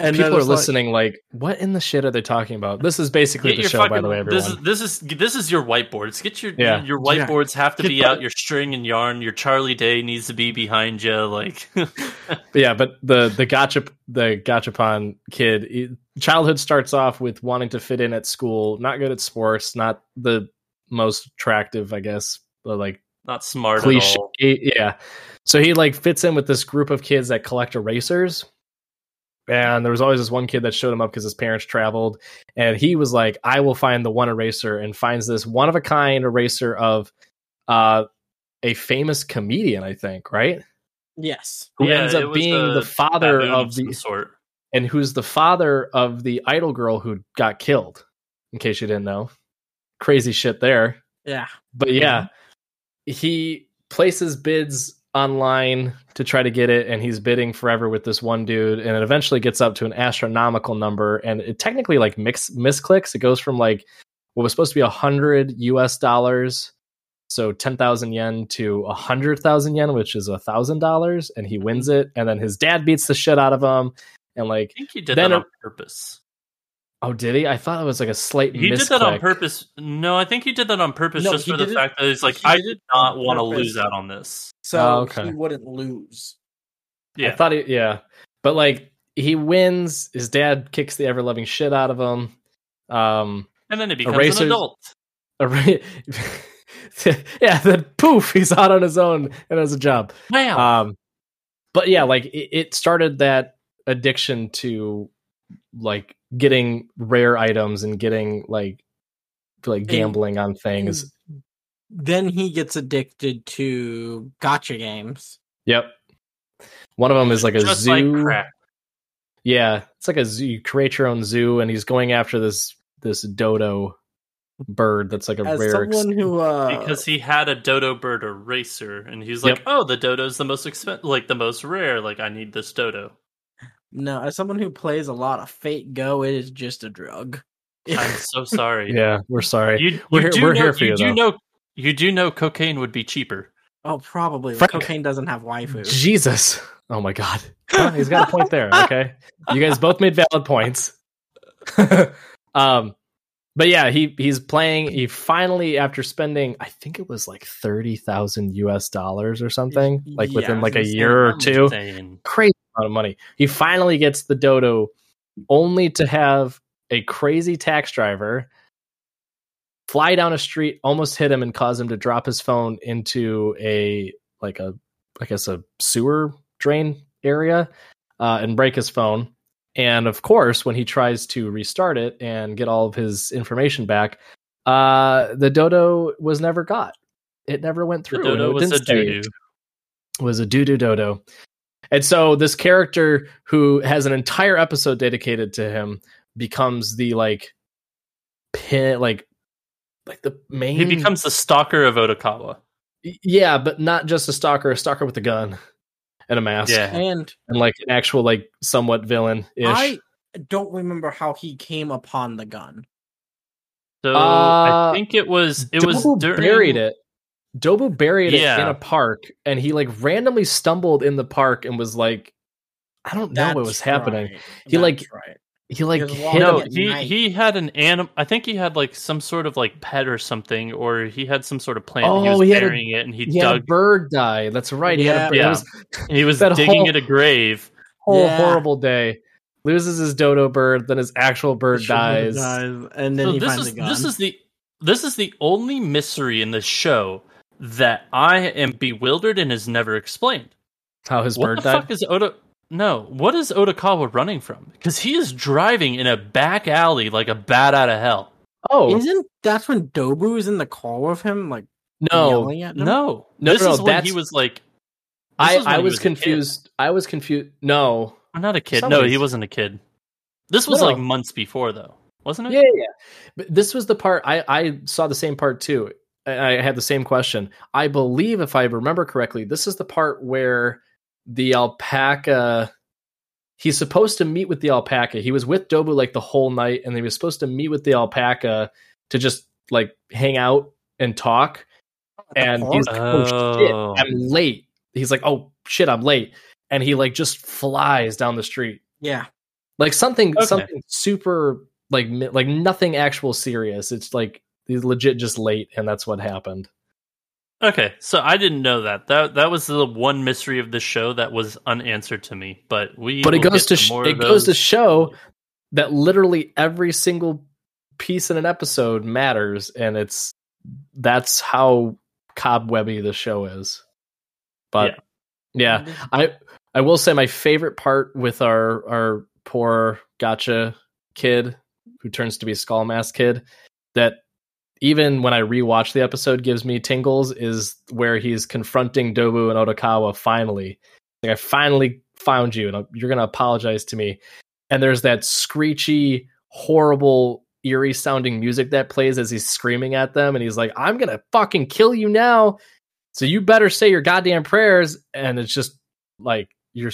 And people are it's like- listening like, what in the shit are they talking about this is basically the your show by the way everyone This is this is this is your whiteboards. Get your Yeah. your Yeah. whiteboards have to Get be out. Your string and yarn. Your Charlie Day needs to be behind you. Like But yeah, but the the gacha the gachapon kid he- childhood starts off with wanting to fit in at school, not good at sports, not the most attractive, I guess, but like not smart cliche. at all. Yeah. So he like fits in with this group of kids that collect erasers. And there was always this one kid that showed him up because his parents traveled. And he was like, I will find the one eraser and finds this one of a kind eraser of uh a famous comedian, I think, right? Yes. Who Yeah, ends up being a the father of the sort. and who's the father of the idol girl who got killed, in case you didn't know. Crazy shit there. Yeah. But yeah, he places bids online to try to get it, and he's bidding forever with this one dude, and it eventually gets up to an astronomical number, and it technically like mix misclicks. It goes from like what was supposed to be a hundred US dollars, so ten thousand yen, to a hundred thousand yen, which is a thousand dollars, and he wins mm-hmm. it, and then his dad beats the shit out of him, and like I think he did Then that it- on purpose. Oh, did he? I thought it was like a slight. He did that on purpose. No, I think he did that on purpose No, just for the it- fact that he's like, he I did did not want to lose out on this. So Oh, okay. he wouldn't lose. Yeah, I thought he, yeah, but like he wins. His dad kicks the ever loving shit out of him. Um, and then he becomes Erasers- an adult. a yeah, then poof, he's out on his own and has a job. Wow. Um, but yeah, like it, it started that addiction to like getting rare items and getting like like gambling on things. Then he gets addicted to gacha games. Yep. One of them is like a just zoo. like crack. Yeah, it's like a zoo. You create your own zoo, and he's going after this this dodo bird that's like a As rare. ex- someone who uh because he had a dodo bird eraser, and he's like, Yep. "Oh, the dodo's the most expensive, like the most rare. Like, I need this dodo." No, as someone who plays a lot of Fate Go, it is just a drug. I'm so sorry. yeah, we're sorry. you, We're here- we're know, here for you, do though. know, you do know, cocaine would be cheaper. Oh, probably. Frank- Cocaine doesn't have waifu. Jesus. Oh my god. Huh, he's got a point there. Okay. You guys both made valid points. um but yeah, he he's playing he finally after spending I think it was like 30,000 US dollars or something, like Yeah, within like a year or two. insane. Crazy amount of money. He finally gets the dodo only to have a crazy tax driver fly down a street, almost hit him, and cause him to drop his phone into a like a I guess a sewer drain area uh, and break his phone. And of course, when he tries to restart it and get all of his information back, uh, the dodo was never got. It never went The through. dodo It was a didn't stay doo doo. was a doo doo dodo. And so this character who has an entire episode dedicated to him becomes the like pin like like the main He becomes the stalker of Odokawa. yeah, but not just a stalker, a stalker with a gun and a mask. Yeah. And And like an actual like somewhat villain ish. I don't remember how he came upon the gun. So Uh, I think it was it was during, buried it. Dobu buried it in a park and he like randomly stumbled in the park and was like I don't know what That's was happening. right. He, like, right. He like He hit No, he night. he had an animal. I think he had like some sort of like pet or something, or he had some sort of plant. and he Oh, was he had a- burying it, and he, He had a dug. bird die. That's right. He had a bird. Yeah. Was he was digging whole- at a grave. whole Yeah. horrible day. Loses his dodo bird, then his actual bird Sure dies. and then So he this finds is a gun. this is the this is the only mystery in the show that I am bewildered and is never explained. How his what bird died? What the fuck is Oda? No, what is Odokawa running from? Because he is driving in a back alley like a bat out of hell. oh Isn't that's when Dobu is in the car with him, like no, yelling at him? No, No, this no, is no, when he was like. I is when I he was confused. I was confused. No, I'm not a kid. some No, he wasn't a kid. This was No. like months before, though, wasn't it? yeah, yeah, yeah. But this was the part I I saw the same part too. I I had the same question. I believe, if I remember correctly, this is the part where the alpaca. He's supposed to meet with the alpaca. He was with Dobu like the whole night, and he was supposed to meet with the alpaca to just like hang out and talk. Oh, and he's like, oh shit, Oh. I'm late. He's like, oh shit, I'm late. And he like just flies down the street. yeah, Like something Okay. something super like like nothing actual serious. It's like he's legit just late and that's what happened. Okay, so I didn't know that. That that was the one mystery of the show that was unanswered to me. But we. But it goes to sh- more it goes to show that literally every single piece in an episode matters and it's that's how cobwebby the show is. But yeah. I I will say my favorite part with our our poor gacha kid who turns to be a skull mask kid that even when I rewatch the episode gives me tingles is where he's confronting Dobu and Odokawa finally. Like I finally found you and you're going to apologize to me. And there's that screechy horrible eerie sounding music that plays as he's screaming at them and he's like I'm going to fucking kill you now. So you better say your goddamn prayers and it's just like you're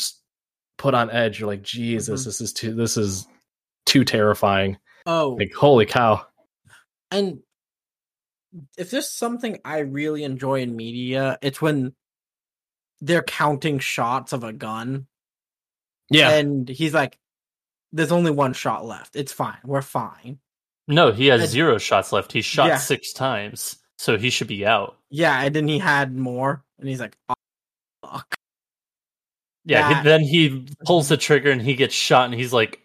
put on edge. You're like, Jesus, Mhm. this is too this is too terrifying. Oh, Like, holy cow. and if there's something I really enjoy in media, it's when they're counting shots of a gun, Yeah. and he's like, "There's only one shot left. It's fine. We're fine." No, he has I- zero shots left. He shot Yeah. six times, so he should be out. Yeah, and then he had more, and he's like, oh, "Fuck." Yeah. That- then he pulls the trigger and he gets shot, and he's like,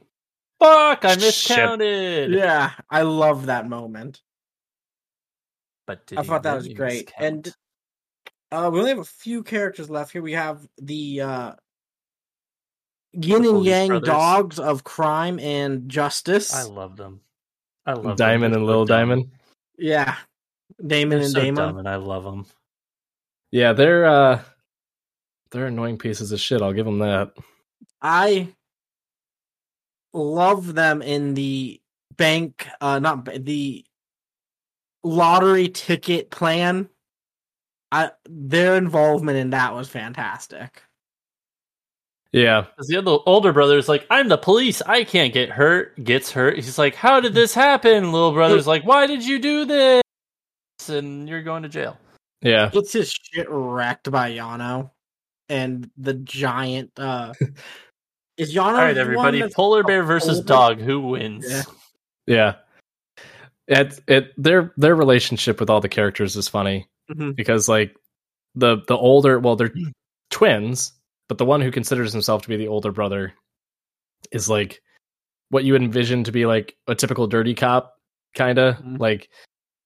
"Fuck! I Shit. miscounted." Yeah, I love that moment. But did I thought that was great. miscount? And uh, we only have a few characters left here. We have the uh, yin and yang brothers. dogs of crime and justice. I love them. I love. Daimon They're and so Little dumb. Daimon. yeah, Damon They're and so Damon. dumb, and I love them. Yeah, they're uh they're annoying pieces of shit, I'll give them that. I love them in the bank, uh, not the lottery ticket plan. I their involvement in that was fantastic. Yeah. Because the other older brother is like, I'm the police. I can't get hurt. Gets hurt. He's like, How did this happen? Little brother's like, Why did you do this? And you're going to jail. Yeah. Gets his shit wrecked by Yano and the giant. uh Is Yano? All right, everybody. Polar bear versus older? dog. Who wins? Yeah. Yeah. It it their their relationship with all the characters is funny Mhm. because like the the older well they're twins, but the one who considers himself to be the older brother is like what you would envision to be like a typical dirty cop kind of Mhm. like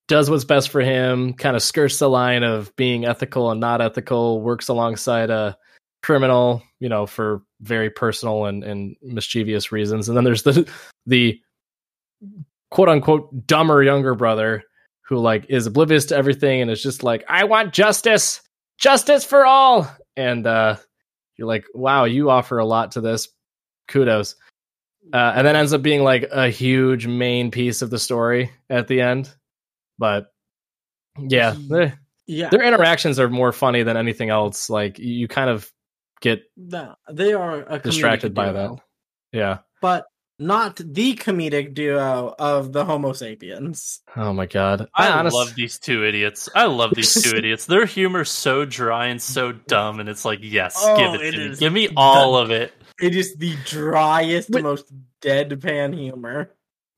does what's best for him kind of skirts the line of being ethical and not ethical works alongside a criminal you know for very personal and, and mischievous reasons and then there's the the quote unquote dumber younger brother who like is oblivious to everything and is just like i want justice justice for all. And uh you're like wow you offer a lot to this. Kudos. Uh, and then ends up being like a huge main piece of the story at the end. But yeah He- their, Yeah, their interactions are more funny than anything else. Like you kind of get the- they are distracted by that. yeah. But not the comedic duo of the Homo sapiens. oh my god I honest- love these two idiots. I love these two idiots. Their humor's so dry and so dumb, and it's like, yes, Oh, give it, it to me. Give me all of it. It is the driest, But- most deadpan humor.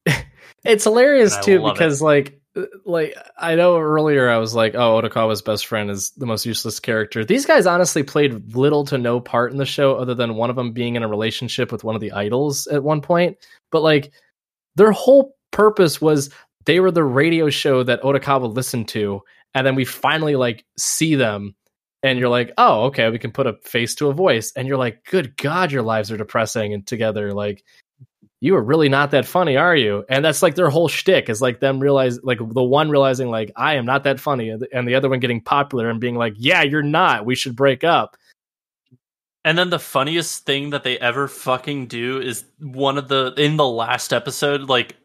it's hilarious too love it. because like Uh, like I know earlier I was like, oh, Odokawa's best friend is the most useless character. These guys honestly played little to no part in the show, other than one of them being in a relationship with one of the idols at one point. But like, their whole purpose was they were the radio show that Otokawa listened to, and then we finally like see them. And you're like, oh, okay, we can put a face to a voice. And you're like, good God, your lives are depressing and together. Like, you are really not that funny, are you? And that's like their whole shtick is like them realize, like the one realizing, like I am not that funny, and the- and the other one getting popular and being like, yeah, you're not. We should break up. And then the funniest thing that they ever fucking do is one of the in the last episode, like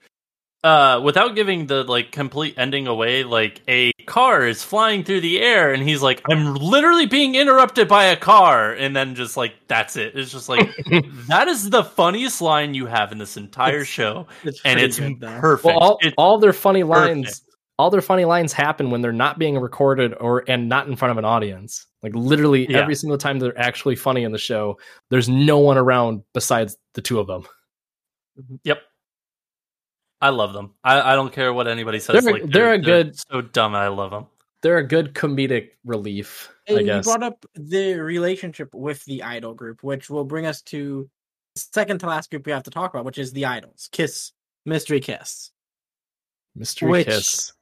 uh without giving the like complete ending away, like a car is flying through the air and he's like, I'm literally being interrupted by a car, and then just like that's it. It's just like that is the funniest line you have in this entire It's- show. It's And it's good, perfect. Well, all, It's all their funny lines, perfect. all their funny lines happen when they're not being recorded or and not in front of an audience. Like literally Yeah. every single time they're actually funny in the show, there's no one around besides the two of them. Yep. I love them. I, I don't care what anybody says. They're- like they're a good- so dumb. I love them. They're a good comedic relief, I And you guess. brought up the relationship with the idol group, which will bring us to the second to last group we have to talk about, which is the idols. Kiss, Mystery Kiss. Mystery which- kiss.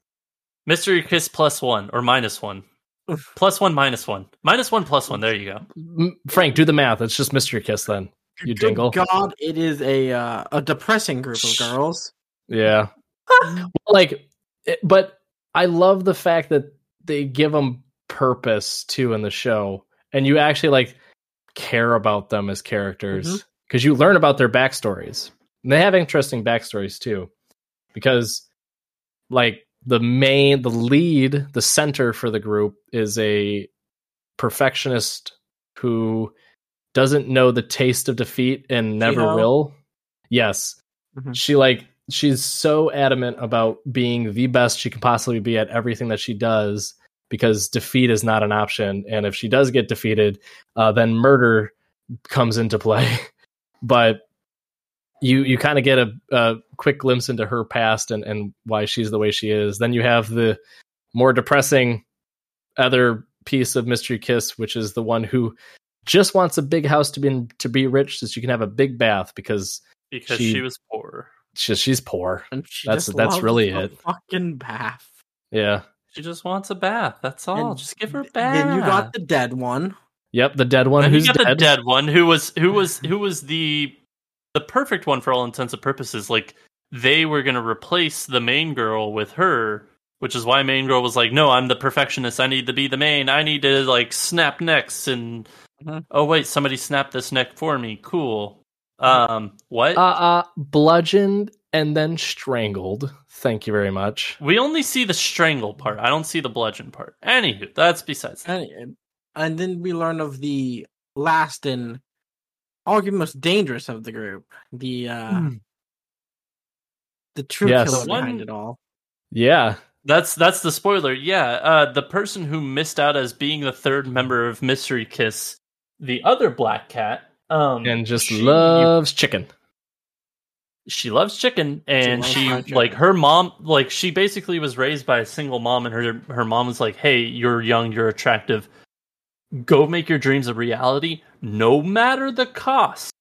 Mystery kiss plus one or minus one. plus one, minus one. Minus one, plus one. There you go. Frank, do the math. It's just mystery kiss then. You Good dingle. God, it is a uh, a depressing group of girls. Yeah. like, but I love the fact that they give them purpose too in the show, and you actually like care about them as characters because you learn about their backstories. And they have interesting backstories too, because like the main, the lead, the center for the group is a perfectionist who doesn't know the taste of defeat and never Shiho? will. Yes. Mhm. She like she's so adamant about being the best she can possibly be at everything that she does because defeat is not an option. And if she does get defeated uh, then murder comes into play. But you you kind of get a, a quick glimpse into her past and, and why she's the way she is. Then you have the more depressing other piece of mystery kiss which is the one who just wants a big house to be to be rich so she can have a big bath because Because She- she, was poor. She's, she's poor And she That's- just that's loves really a it. Fucking bath. yeah She just wants a bath. That's all. And just give her a bath. Then you got the dead one. Yep, the dead one Then you who's got dead. the dead one who was who was who was the the perfect one for all intents and purposes. Like they were gonna replace the main girl with her, which is why main girl was like, "No, I'm the perfectionist. I need to be the main. I need to like snap necks." And Mhm. oh wait, somebody snapped this neck for me. Cool. Um, what? Uh, uh, bludgeoned and then strangled. Thank you very much. we only see the strangle part. I don't see the bludgeon part. Anywho, that's besides. that. And, and then we learn of the last and arguably most dangerous of the group. The uh Hmm. the true Yes. killer The one- behind it all. Yeah, That's that's the spoiler. Yeah, uh, the person who missed out as being the third member of Mystery Kiss, the other black cat, um, and just she- loves chicken. she loves chicken, and loves she, chicken. like her mom, like she basically was raised by a single mom, and her her mom was like, "Hey, you're young, you're attractive, go make your dreams a reality, no matter the cost."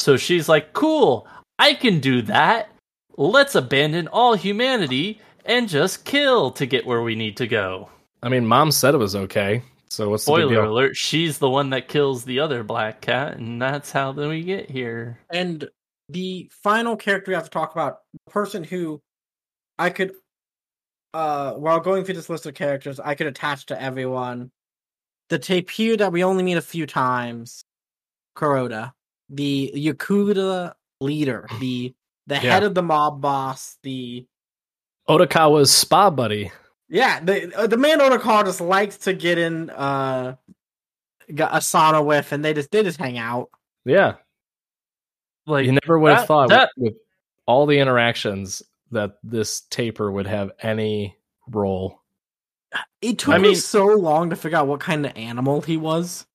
So she's like, "Cool, I can do that. Let's abandon all humanity and just kill to get where we need to go. I mean, mom said it was okay. So what's the big Spoiler deal? alert, she's the one that kills the other black cat, and that's how then we get here. And the final character we have to talk about, the person who I could, uh, while going through this list of characters, I could attach to everyone. The tapir that we only meet a few times, Kuroda, the Yakuza leader, the the head of the mob boss, the Odokawa's spa buddy. Yeah, the uh, the man on the car just likes to get in uh got a sauna with, and they just they just hang out. Yeah. Like You never would have thought that- with, with all the interactions that this tapir would have any role. It took I me mean- so long to figure out what kind of animal he was.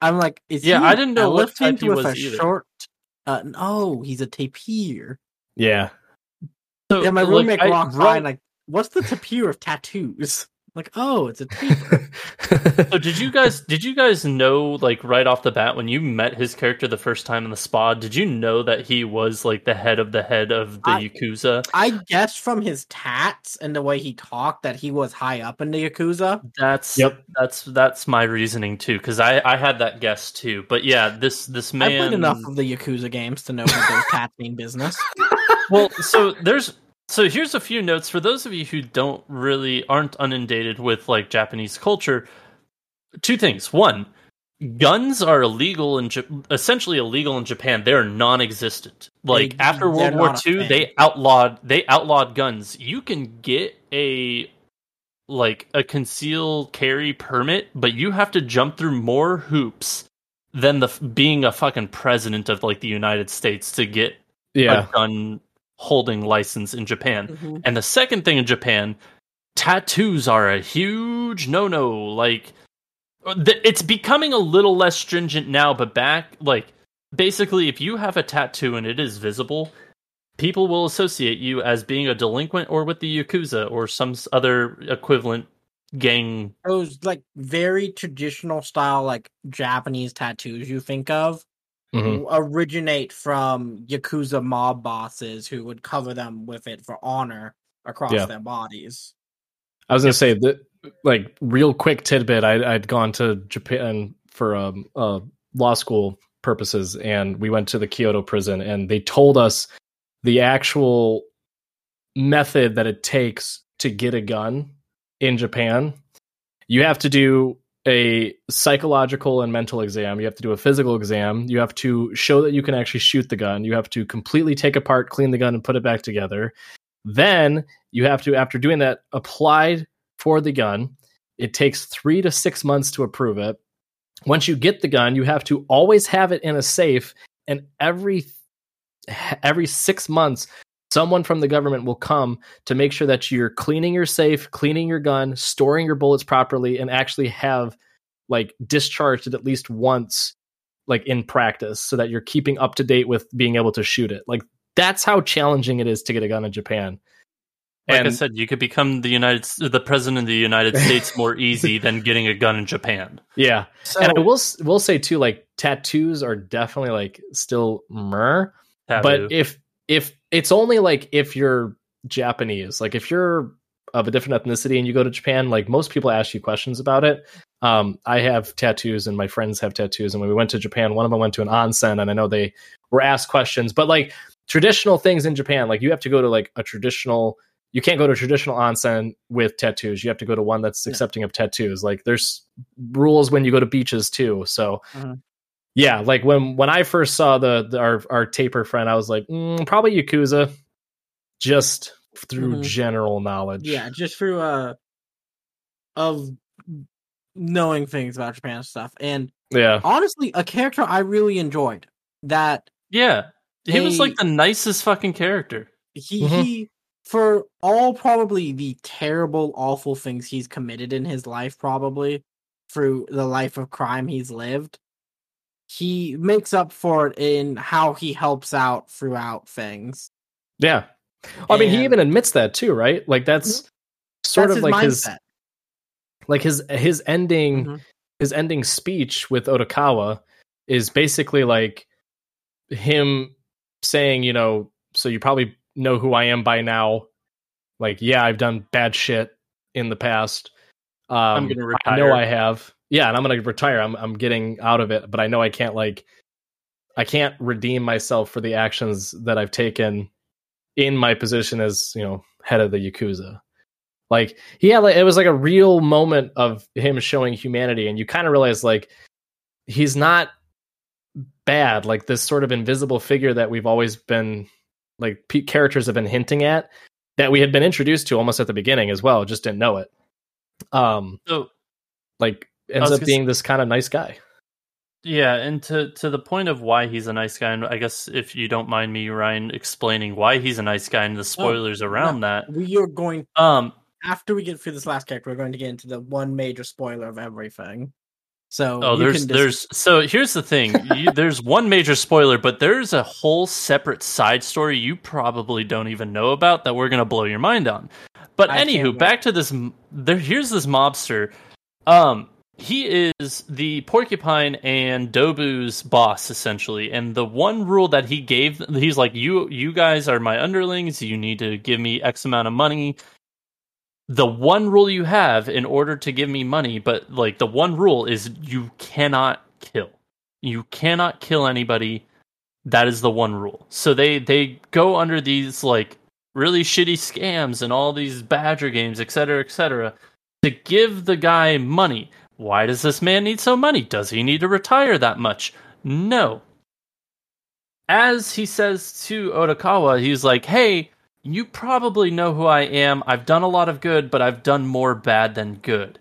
I'm like, is Yeah, he I didn't know what type he was a either. short? Uh, no, he's a tapir. Yeah. so, Yeah, my like, roommate I walks by wrote- and like, what's the tapir of tattoos? like, oh, it's a tapir. So did you guys did you guys know like right off the bat when you met his character the first time in the spa, did you know that he was like the head of the head of the I- Yakuza? I guessed from his tats and the way he talked that he was high up in the yakuza. That's Yep. that's that's my reasoning too, because I, I had that guess too. But yeah, this this man I played enough of the yakuza games to know that there's tats mean business. well so there's so here's a few notes for those of you who don't really aren't inundated with like japanese culture. Two things. One guns are illegal in Ja- essentially illegal in japan. They're non-existent. Like They- after world war ii they outlawed they outlawed guns. You can get a like a concealed carry permit but you have to jump through more hoops than the being a fucking president of like the united states to get yeah. a gun holding license in Japan. Mhm. And the second thing in Japan, tattoos are a huge no no. Like, it's becoming a little less stringent now, but back, like, basically, if you have a tattoo and it is visible, people will associate you as being a delinquent or with the Yakuza or some other equivalent gang. Those like very traditional style, like Japanese tattoos you think of, Mhm. originate from yakuza mob bosses who would cover them with it for honor across Yeah. their bodies. I was gonna say that, like, real quick tidbit. I, I'd gone to Japan for um, uh, law school purposes, and we went to the Kyoto prison, and they told us the actual method that it takes to get a gun in Japan. You have to do a psychological and mental exam. You have to do a physical exam. You have to show that you can actually shoot the gun. You have to completely take apart, clean the gun, and put it back together. Then you have to, after doing that, apply for the gun. It takes three to six months to approve it. Once you get the gun, you have to always have it in a safe, and every every six months, someone from the government will come to make sure that you're cleaning your safe, cleaning your gun, storing your bullets properly, and actually have like discharged it at least once, like in practice, so that you're keeping up to date with being able to shoot it. Like that's how challenging it is to get a gun in Japan. Like I said, you could become the United, the president of the United States more easy than getting a gun in Japan. Yeah, So and I will will say too, like tattoos are definitely like still mer, but if if it's only like if you're Japanese, like if you're of a different ethnicity and you go to Japan, like most people ask you questions about it. Um, I have tattoos and my friends have tattoos, and when we went to Japan, one of them went to an onsen, and I know they were asked questions, but like traditional things in Japan, like you have to go to like a traditional. You can't go to a traditional onsen with tattoos. You have to go to one that's Yeah. accepting of tattoos. Like there's rules when you go to beaches too. So Mhm. Yeah, like when when I first saw the, the our our tapir friend, I was like, mm, probably Yakuza, just through Mhm. general knowledge. yeah, just through uh of knowing things about Japan stuff. And yeah, honestly, a character I really enjoyed that yeah, he was like the nicest fucking character. he Mhm. he for all probably the terrible awful things he's committed in his life probably through the life of crime he's lived he makes up for it in how he helps out throughout things yeah. I mean, he even admits that too, right? Like that's sort That's of like his like his his ending Mhm. his ending speech with Odokawa is basically like him saying, you know, so you probably know who I am by now. Like, yeah, I've done bad shit in the past. Um, I'm gonna retire. I know. I have. Yeah, and I'm gonna retire. I'm I'm getting out of it, but I know I can't like I can't redeem myself for the actions that I've taken in my position as, you know, head of the Yakuza. Like he had like it was like a real moment of him showing humanity, and you kind of realize like he's not bad. Like this sort of invisible figure that we've always been like pe- characters have been hinting at that we had been introduced to almost at the beginning as well, just didn't know it. Um, So like ends up gonna being this kind of nice guy. yeah, and to to the point of why he's a nice guy, and I guess if you don't mind me, Ryan, explaining why he's a nice guy and the spoilers around that. We are going Um, after we get through this last character, we're going to get into the one major spoiler of everything. So Oh, you there's can dis- there's so here's the thing. You, there's one major spoiler, but there's a whole separate side story you probably don't even know about that we're gonna blow your mind on. But I anywho, back to this. m- There, here's this mobster. Um, he is the porcupine and Dobu's boss essentially, and the one rule that he gave, he's like, "You, you guys are my underlings. You need to give me X amount of money." the one rule you have in order to give me money, but like the one rule is you cannot kill. You cannot kill anybody. That is the one rule. So they they go under these like really shitty scams and all these badger games, et cetera, et cetera, to give the guy money. Why does this man need so money? Does he need to retire that much? No. As he says to Odokawa, he's like, "Hey, you probably know who I am. I've done a lot of good, but I've done more bad than good.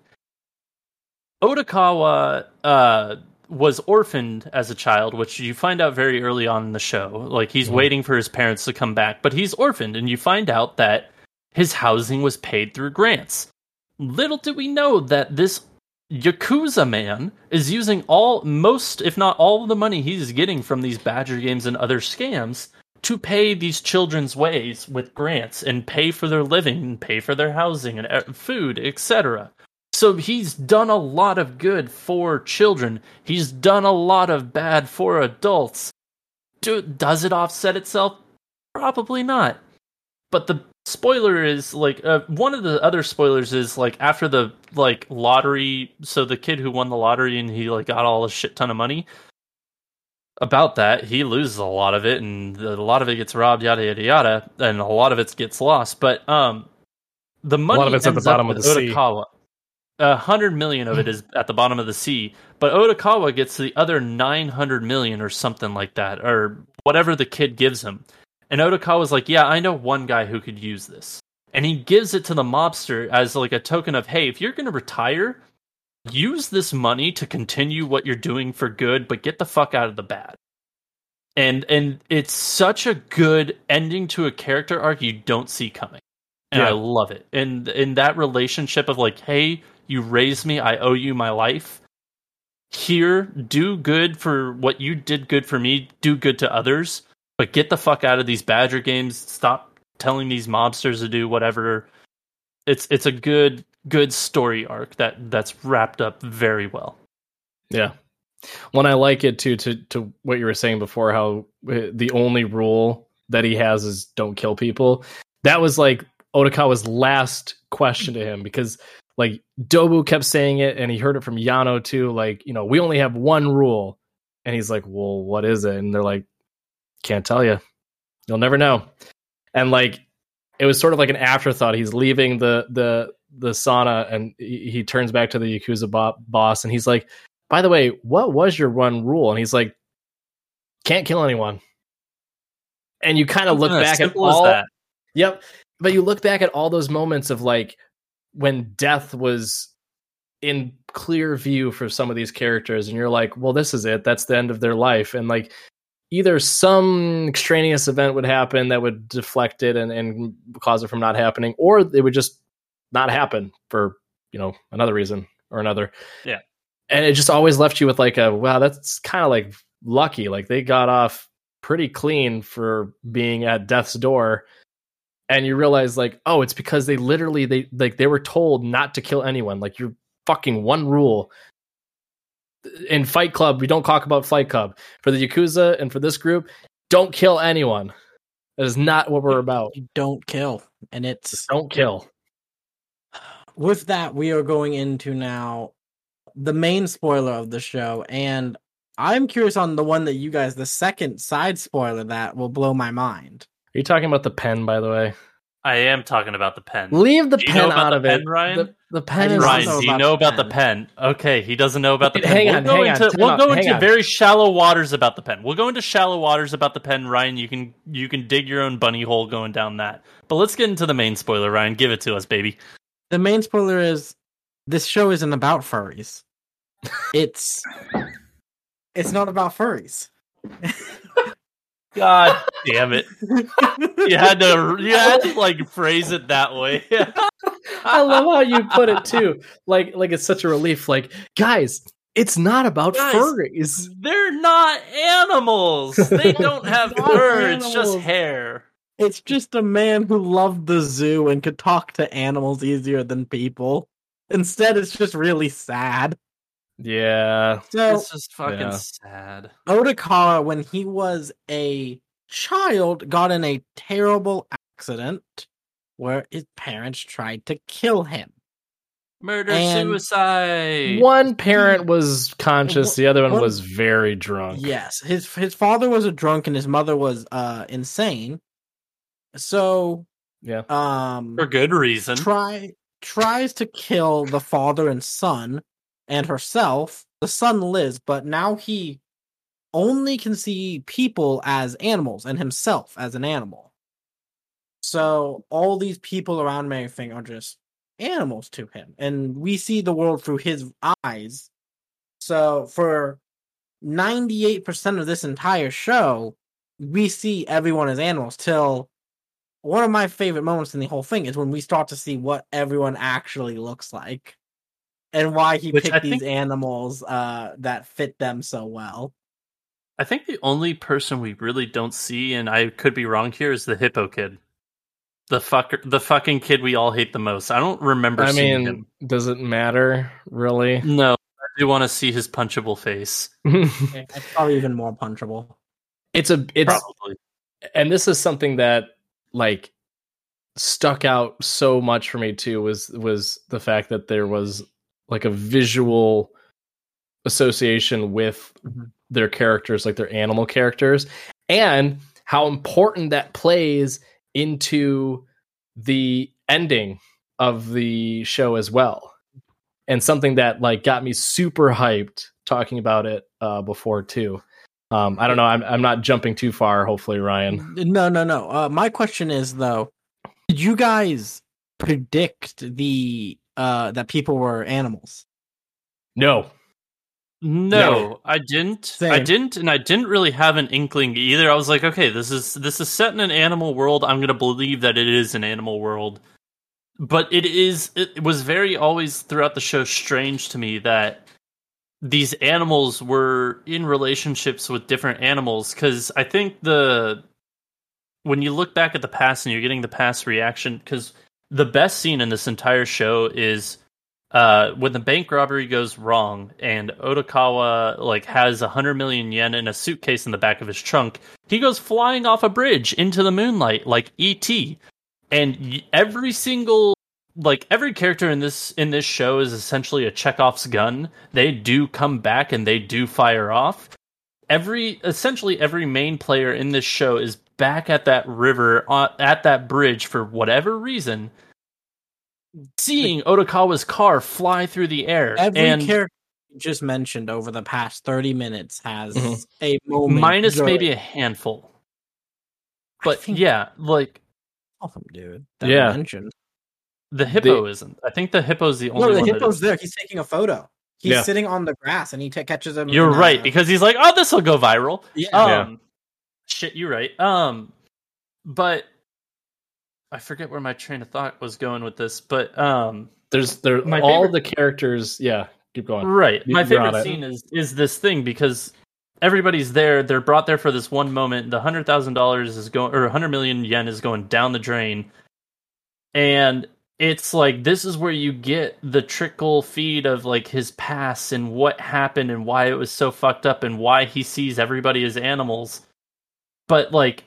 Odokawa uh, was orphaned as a child, which you find out very early on in the show. Like he's Mhm. waiting for his parents to come back, but he's orphaned, and you find out that his housing was paid through grants. Little do we know that this Yakuza man is using all, most, if not all, of the money he's getting from these Badger games and other scams to pay these children's ways with grants and pay for their living and pay for their housing and uh, food, etc. So he's done a lot of good for children. He's done a lot of bad for adults. Do, does it offset itself? Probably not. But the spoiler is like uh, one of the other spoilers is like after the like lottery. So the kid who won the lottery and he like got all a shit ton of money about that, he loses a lot of it, and a lot of it gets robbed, yada yada yada, and a lot of it gets lost. But um, the money of it's at the bottom of the sea. Odokawa. A hundred million of it is at the bottom of the sea, but Odokawa gets the other nine hundred million or something like that, or whatever the kid gives him. And Odokawa's like, "Yeah, I know one guy who could use this," and he gives it to the mobster as like a token of, "Hey, if you're going to retire, use this money to continue what you're doing for good, but get the fuck out of the bad. And and it's such a good ending to a character arc you don't see coming. And I love it. And in that relationship of like, hey, you raised me, I owe you my life. Here, do good for what you did good for me, do good to others, but get the fuck out of these Badger games. Stop telling these mobsters to do whatever. It's it's a good good story arc that that's wrapped up very well. Yeah. When I like it too, to to what you were saying before, how uh, the only rule that he has is don't kill people. That was like Odokawa's last question to him because like Dobu kept saying it and he heard it from Yano too. Like, you know, we only have one rule. And he's like, well, what is it? And they're like, can't tell you. You'll never know. And like, it was sort of like an afterthought. He's leaving the the the sauna and he, he turns back to the Yakuza bo- boss and he's like, by the way, what was your one rule? And he's like, can't kill anyone. And you kind of look as back at all that. Yep. But you look back at all those moments of like when death was in clear view for some of these characters, and you're like, well, this is it. That's the end of their life. And like either some extraneous event would happen that would deflect it and, and cause it from not happening, or it would just not happen for, you know, another reason or another. Yeah. And it just always left you with like a wow, that's kind of like lucky. Like they got off pretty clean for being at death's door and you realize like oh it's because they literally they like they were told not to kill anyone like you're fucking one rule in fight club we don't talk about fight club for the yakuza and for this group don't kill anyone. That is not what we're about. You don't kill, and it's Don't kill. with that we are going into now the main spoiler of the show and i'm curious on the one that you guys the second side spoiler that will blow my mind Are you talking about the pen, by the way? I am talking about the pen. Leave the pen know about out the of pen, it. Ryan? The, the pen is Ryan, do you know about the pen. Okay, he doesn't know about the pen. hang we'll on, go hang on, into time we'll go hang into on. very shallow waters about the pen. We'll go into shallow waters about the pen, Ryan. You can you can dig your own bunny hole going down that. But let's get into the main spoiler, Ryan. Give it to us, baby. the main spoiler is this show isn't about furries it's it's not about furries God damn it! You had to you had to like phrase it that way. I love how you put it too. Like like it's such a relief. Like, guys, it's not about Guys, furries. They're not animals. They don't have fur. It's just hair. it's just a man who loved the zoo and could talk to animals easier than people instead it's just really sad Yeah. so It's just fucking Yeah. sad. Odokawa, when he was a child, got in a terrible accident where his parents tried to kill him. Murder And- suicide. One parent was conscious, the other one One- was very drunk. Yes, his his father was a drunk and his mother was uh insane. So, Yeah. um, For good reason. try tries to kill the father and son and herself. The son lives, but now he only can see people as animals and himself as an animal. So all these people around and are just animals to him. And we see the world through his eyes. So for 98% of this entire show, we see everyone as animals till one of my favorite moments in the whole thing is when we start to see what everyone actually looks like and why he Which I picked these think- animals uh, that fit them so well. I think the only person we really don't see, and I could be wrong here, is the hippo kid. The fucker, the fucking kid we all hate the most. I don't remember I seeing mean, him. does it matter really? No, I do want to see his punchable face. It's probably even more punchable. it's a it's Probably. and this is something that like stuck out so much for me too was was the fact that there was like a visual association with Mhm. their characters like their animal characters and how important that plays into the ending of the show as well and something that like got me super hyped talking about it uh before too um i don't know i'm, I'm not jumping too far hopefully ryan No, no, no. Uh, my question is though, did you guys predict the uh, that people were animals? no No, I didn't. I didn't, and I didn't really have an inkling either. I was like, okay, this is this is set in an animal world. I'm gonna believe that it is an animal world, but it is. It was very always throughout the show strange to me that these animals were in relationships with different animals because I think the when you look back at the past and you're getting the past reaction because the best scene in this entire show is uh, when the bank robbery goes wrong and Odokawa like has a hundred million yen in a suitcase in the back of his trunk, he goes flying off a bridge into the moonlight like ET. And every single like every character in this in this show is essentially a Chekhov's gun. They do come back and they do fire off. Every essentially every main player in this show is back at that river uh, at that bridge for whatever reason seeing Odokawa's car fly through the air Every and character you just mentioned over the past thirty minutes has Mhm. a moment. minus during- maybe a handful. But yeah, like all of them, dude. That Yeah. yeah. mentioned. the hippo isn't. I think the hippo's the only No, the one. hippo's is. there. He's taking a photo. He's Yeah. sitting on the grass and he t- catches him. You're right because he's like, oh, this will go viral. yeah. Yeah. Shit, you're right. Um, but I forget where my train of thought was going with this. But um, there's there My all favorite- the characters yeah keep going Right. You- My favorite scene is is this thing because everybody's there. They're brought there for this one moment. The hundred thousand dollars is going, or hundred million yen is going down the drain, and it's like this is where you get the trickle feed of like his past and what happened and why it was so fucked up and why he sees everybody as animals. But like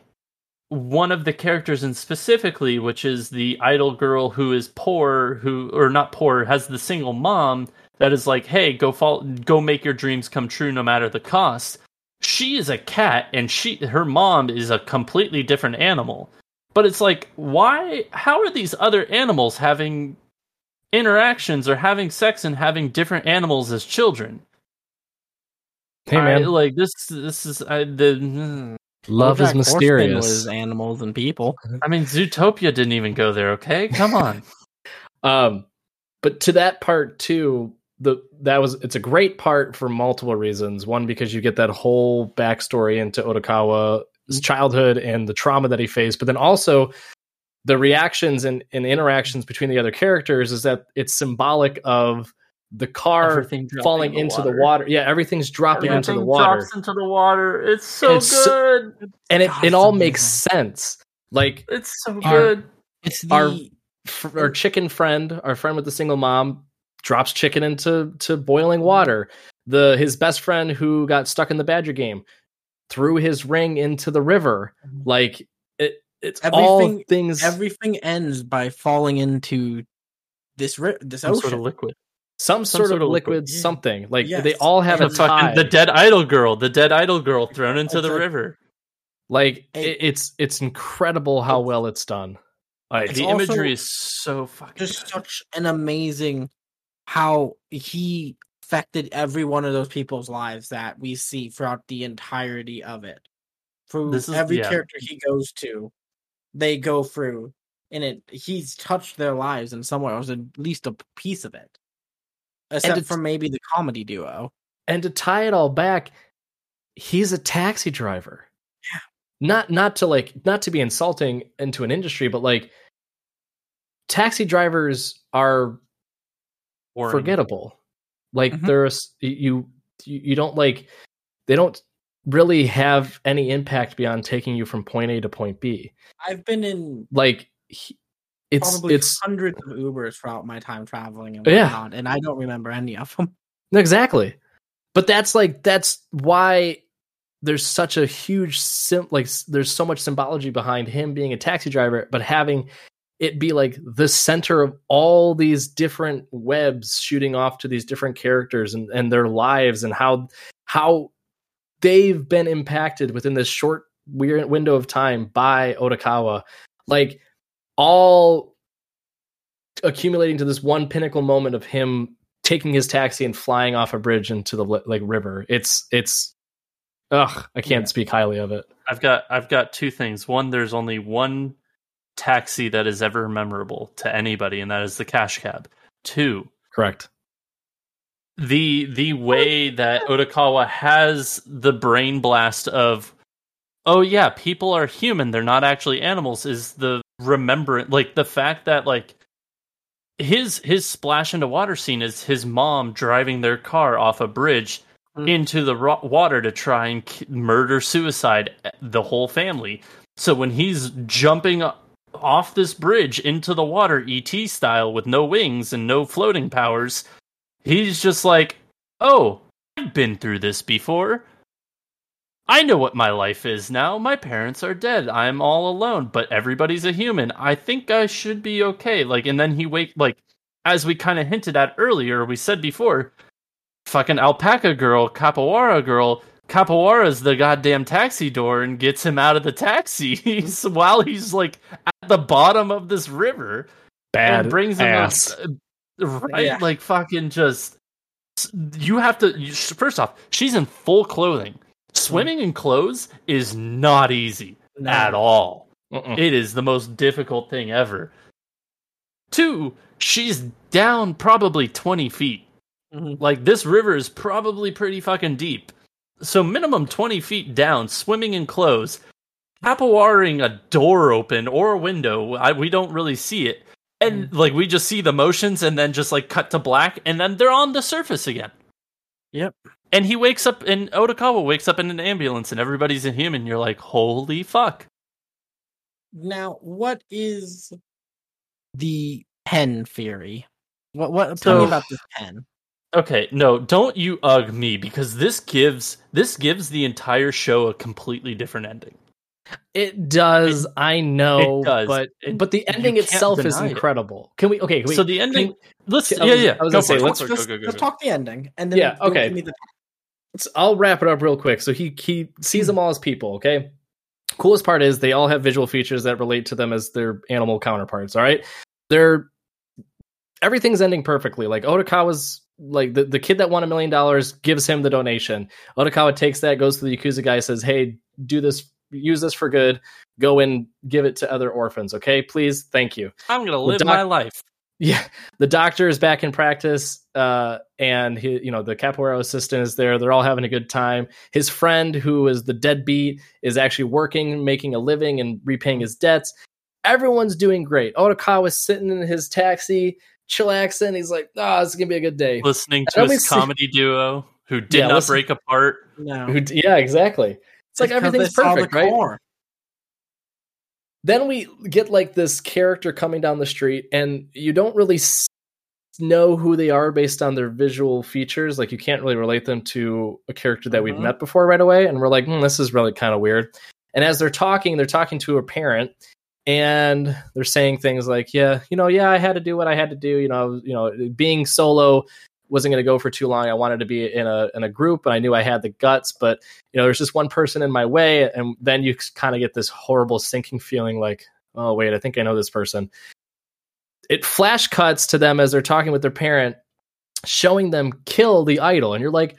one of the characters and specifically, which is the idol girl who is poor, who or not poor, has the single mom that is like, "Hey, go fall, go make your dreams come true, no matter the cost." She is a cat, and she her mom is a completely different animal. But it's like, why? How are these other animals having interactions or having sex and having different animals as children? Hey I- man, like this. This is I, the. Hmm. Love is mysterious. Was animals and people. I mean, Zootopia didn't even go there. Okay, come on. Um, but to that part too, the that was it's a great part for multiple reasons. One, because you get that whole backstory into Odokawa's childhood and the trauma that he faced, but then also the reactions and, and interactions between the other characters is that it's symbolic of the car Everything falling in the into the water. water. Yeah, everything's dropping into the water. drops into the water. It's so It's so- good. and it, God, it it's all makes sense. Like it's so Our- good. It's the Our- f- our chicken friend, our friend with the single mom, drops chicken into to boiling mm-hmm. water. The his best friend who got stuck in the badger game threw his ring into the river. Mm-hmm. Like it, it's all Everything- things. everything ends by falling into this ri- this Some ocean. sort of liquid. Some, some sort, sort of of liquid, liquid. Something. Like Yes. they all have The a tie. the dead idol girl. The dead idol girl thrown into the Exactly. river. like Hey. it, it's it's incredible how well it's done. Like It's the imagery is so fucking. just good. such an amazing how he affected every one of those people's lives that we see throughout the entirety of it. Through This is- every yeah. character he goes to, they go through, and it he's touched their lives in some way, or at least a piece of it. Except for maybe the comedy duo. and to tie it all back, he's a taxi driver. Yeah. Not not to like not to be insulting into an industry, but like taxi drivers are Boring. forgettable. Like Mhm. there's you you you don't like they don't really have any impact beyond taking you from point A to point B. I've been in Like he- it's probably it's hundreds of Ubers throughout my time traveling and oh, Yeah. and I don't remember any of them. Exactly. But that's like that's why there's such a huge sim like there's so much symbology behind him being a taxi driver but having it be like the center of all these different webs shooting off to these different characters and, and their lives and how how they've been impacted within this short weird window of time by Odokawa like all accumulating to this one pinnacle moment of him taking his taxi and flying off a bridge into the like river. It's it's ugh, I can't Yeah. speak highly of it. I've got I've got two things. One, there's only one taxi that is ever memorable to anybody, and that is the cash cab. Two, Correct. the the way that Odokawa has the brain blast of oh yeah, people are human, they're not actually animals is the remembrance like the fact that like his his splash into water scene is his mom driving their car off a bridge Mm. into the ro- water to try and k- murder suicide eh, the whole family. So when he's jumping off this bridge into the water ET style with no wings and no floating powers, he's just like, "Oh, I've been through this before. I know what my life is now. My parents are dead. I'm all alone, but everybody's a human. I think I should be okay." Like and then he wake like as we kind of hinted at earlier, we said before, fucking alpaca girl, Capawara girl, Capawara's the goddamn taxi door and gets him out of the taxi while he's like at the bottom of this river Bad and brings him a- ass. Uh, right Yeah. like fucking just you have to first off she's in full clothing swimming in clothes is not easy No. at all Mm-mm. it is the most difficult thing ever two she's down probably 20 feet Mhm. like this river is probably pretty fucking deep. So minimum 20 feet down, swimming in clothes, capowaring a door open or a window. I, we don't really see it. And like we just see the motions and then just like cut to black and then they're on the surface again. Yep. And he wakes up and Odokawa wakes up in an ambulance and everybody's a human. You're like, holy fuck. Now, what is the pen theory? What? What? So- tell me about this pen. Okay, no, don't you ugh me because this gives this gives the entire show a completely different ending. It does. I know. It does. But It- but the ending itself is deny it. incredible. Can we? Okay. Can we, so the ending. can- let's. Oh, yeah, yeah. I was Go gonna say, it, let's go for Let's, go, go, go, let's talk the ending, and then Yeah, okay. give me the- let's- I'll wrap it up real quick. So he he sees them all as people. Okay. Coolest part is they all have visual features that relate to them as their animal counterparts. All right. They're everything's ending perfectly. Like Odokawa's like the, the kid that won a million dollars gives him the donation. Otakawa takes that, goes to the Yakuza guy, says, Hey, do this, use this for good. Go and give it to other orphans. Okay, please. Thank you. I'm gonna live doc- my life. Yeah, the doctor is back in practice, uh, and he, you know the capoeira assistant is there. They're all having a good time. His friend, who is the deadbeat, is actually working, making a living, and repaying his debts. Everyone's doing great. Odokawa's sitting in his taxi, chillaxing. He's like, "Ah, this is gonna be a good day." Listening to always his see- comedy duo who did Yeah, not listen- break apart. No. Who- Yeah, exactly. It's like everything's saw the perfect, right? then we get like this character coming down the street and you don't really know who they are based on their visual features like you can't really relate them to a character that we've Mhm. met before right away and we're like hmm, this is really kind of weird and as they're talking they're talking to a parent and they're saying things like yeah you know yeah i had to do what i had to do you know was- you know being solo wasn't going to go for too long. I wanted to be in a in a group and i knew i had the guts but you know there's just one person in my way and then you kind of get this horrible sinking feeling like oh wait i think i know this person. It flash cuts to them as they're talking with their parent showing them kill the idol and you're like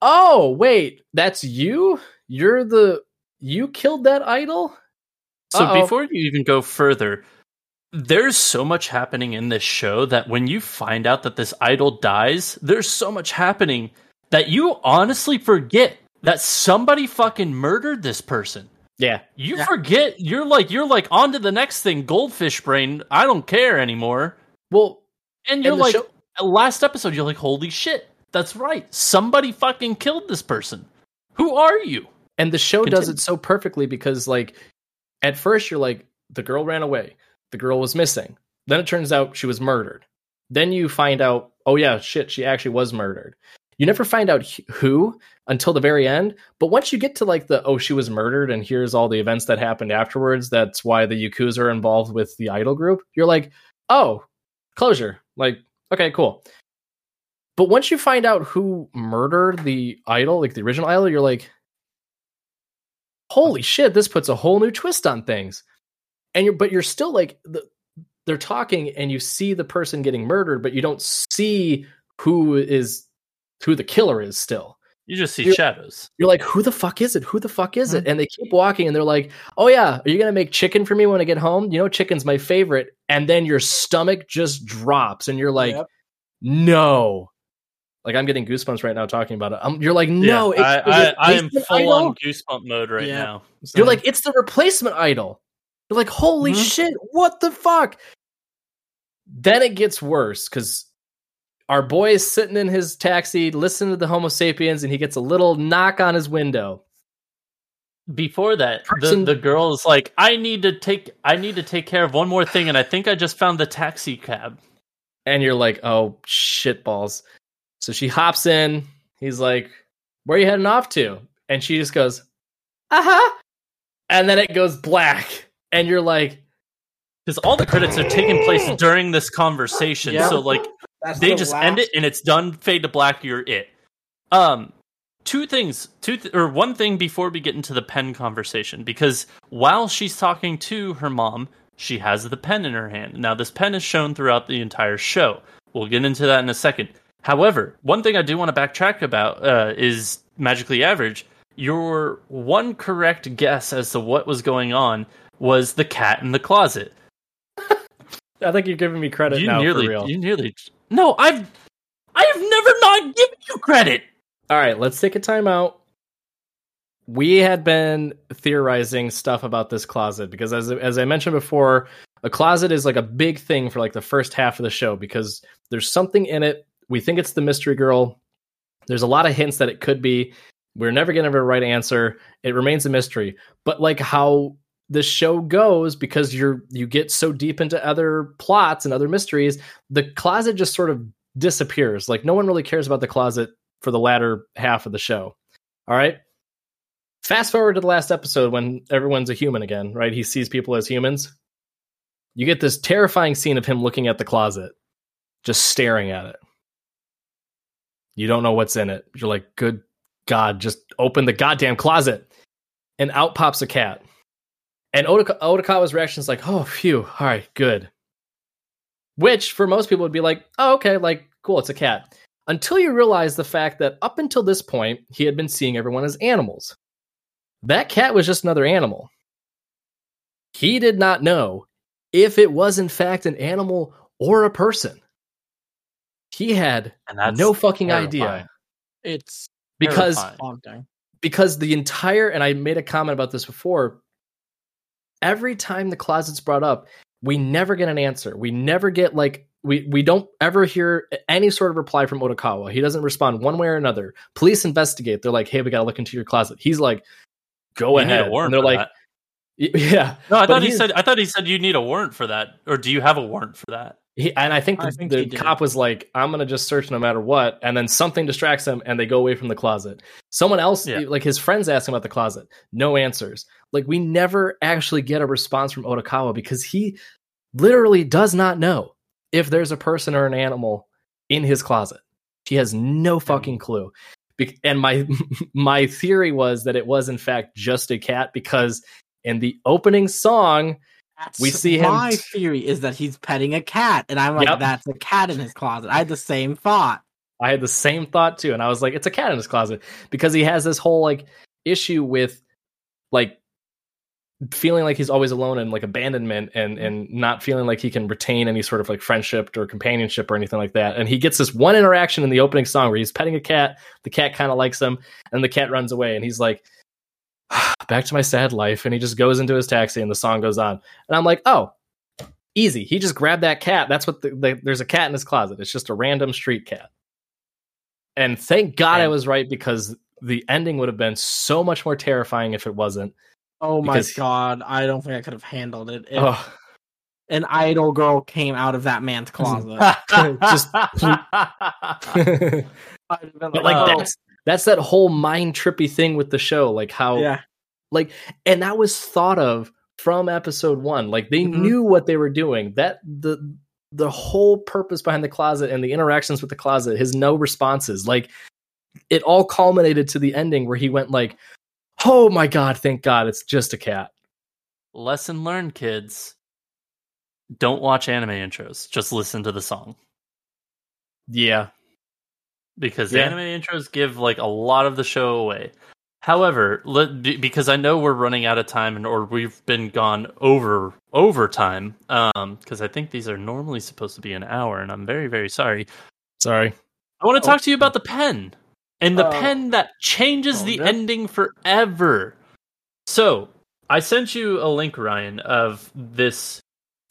oh wait that's you? You're the you killed that idol? So Uh-oh. before you even go further, there's so much happening in this show that when you find out that this idol dies, there's so much happening that you honestly forget that somebody fucking murdered this person. yeah You Yeah. forget you're like you're like on to the next thing, goldfish brain. I don't care anymore. well And you're and like show- last episode, you're like, holy shit, that's right. Somebody fucking killed this person. Who are you? and the show does it so perfectly because like at first you're like the girl ran away the girl was missing. Then it turns out she was murdered. Then you find out oh yeah shit she actually was murdered. You never find out who until the very end but once you get to like the oh she was murdered and here's all the events that happened afterwards that's why the yakuza are involved with the idol group you're like oh closure like okay cool. But once you find out who murdered the idol like the original idol you're like holy shit this puts a whole new twist on things and you're but you're still like the, they're talking and you see the person getting murdered but you don't see who is who the killer is still You just see You're- shadows. you're like who the fuck is it who the fuck is it and they keep walking and they're like oh yeah are you gonna make chicken for me when i get home you know chicken's my favorite and then your stomach just drops and you're like Yep. no like i'm getting goosebumps right now talking about it um you're like no Yeah, it's the I, I, I am full idol. on goosebump mode right Yeah. now. You're like, it's the replacement idol. You're like, holy Mhm. shit, what the fuck? Then it gets worse because our boy is sitting in his taxi, listening to the Homo sapiens, and he gets a little knock on his window. before that Person- the, the girl is like i need to take i need to take care of one more thing and i think i just found the taxi cab And you're like, oh, shit balls. So she hops in. He's like, where are you heading off to? And she just goes, uh huh. And then it goes black. And you're like, because all the credits are taking place during this conversation Yeah. so like That's they the just last- end it and it's done fade to black you're it. Um two things two th- or one thing before we get into the pen conversation because while she's talking to her mom she has the pen in her hand. Now this pen is shown throughout the entire show. We'll get into that in a second. However one thing i do want to backtrack about uh, is magically average your one correct guess as to what was going on was the cat in the closet I think you're giving me credit you now nearly, for real. you nearly. No, I've, I have never not given you credit. All right, let's take a time out. We had been theorizing stuff about this closet because, as as I mentioned before, a closet is like a big thing for like the first half of the show because there's something in it. We think it's the mystery girl. There's a lot of hints that it could be. We're never going to have a right answer. It remains a mystery. But like how the show goes, because you're you get so deep into other plots and other mysteries, the closet just sort of disappears. Like no one really cares about the closet for the latter half of the show. All right. Fast forward to the last episode when everyone's a human again, right? He sees people as humans. You get this terrifying scene of him looking at the closet, just staring at it. You don't know what's in it. You're like, good God, just open the goddamn closet. And out pops a cat. And Otaka- Odokawa's reaction is like, oh, phew, all right, good. Which for most people would be like, oh, okay, like, cool, it's a cat. Until you realize the fact that up until this point, he had been seeing everyone as animals. That cat was just another animal. He did not know if it was in fact an animal or a person. He had And no fucking terrifying. idea It's because Terrifying. because the entire and I made a comment about this before. Every time the closet's brought up, we never get an answer. We never get like we we don't ever hear any sort of reply from Odokawa. He doesn't respond one way or another. Police investigate. They're like, "Hey, we got to look into your closet." He's like, "Go You ahead." and they're like, that. "Yeah." No, I thought he said. I thought he said you need a warrant for that, or do you have a warrant for that? He, and I think the, I think the cop was like, "I'm gonna just search no matter what," and then something distracts him, and they go away from the closet. Someone else, Yeah. like his friends, ask him about the closet. No answers. Like we never actually get a response from Odokawa because he literally does not know if there's a person or an animal in his closet. He has no fucking clue. Be- and my my theory was that it was in fact just a cat because in the opening song That's We see him- My theory is that he's petting a cat, and I'm like, Yep. that's a cat in his closet. I had the same thought. I had the same thought too, and I was like, it's a cat in his closet because he has this whole like issue with like feeling like he's always alone and like abandonment and and not feeling like he can retain any sort of like friendship or companionship or anything like that. And he gets this one interaction in the opening song where he's petting a cat, the cat kind of likes him, and the cat runs away, and he's like, back to my sad life, and he just goes into his taxi, and the song goes on, and I'm like, oh. Easy. He just grabbed that cat. That's what the, the, there's a cat in his closet. It's just a random street cat. And thank God I was right because the ending would have been so much more terrifying if it wasn't. Oh my Because- god, I don't think I could have handled it. If Oh, an idol girl came out of that man's closet. Just- I'd have been but like oh, that's that's that whole mind trippy thing with the show, like how yeah, like and that was thought of from episode one. Like they Mhm. knew what they were doing. That the the whole purpose behind the closet and the interactions with the closet, his no responses, like it all culminated to the ending where he went like, "Oh my god, thank God, it's just a cat." Lesson learned, kids. Don't watch anime intros. Just listen to the song Yeah, because Yeah. anime intros give like a lot of the show away. However, let, because I know we're running out of time, and or we've been gone over over time, um, because I think these are normally supposed to be an hour, and I'm very very sorry. sorry. I want to Oh. talk to you about the pen and the Oh. pen that changes Oh, the no. ending forever. So I sent you a link, Ryan, of this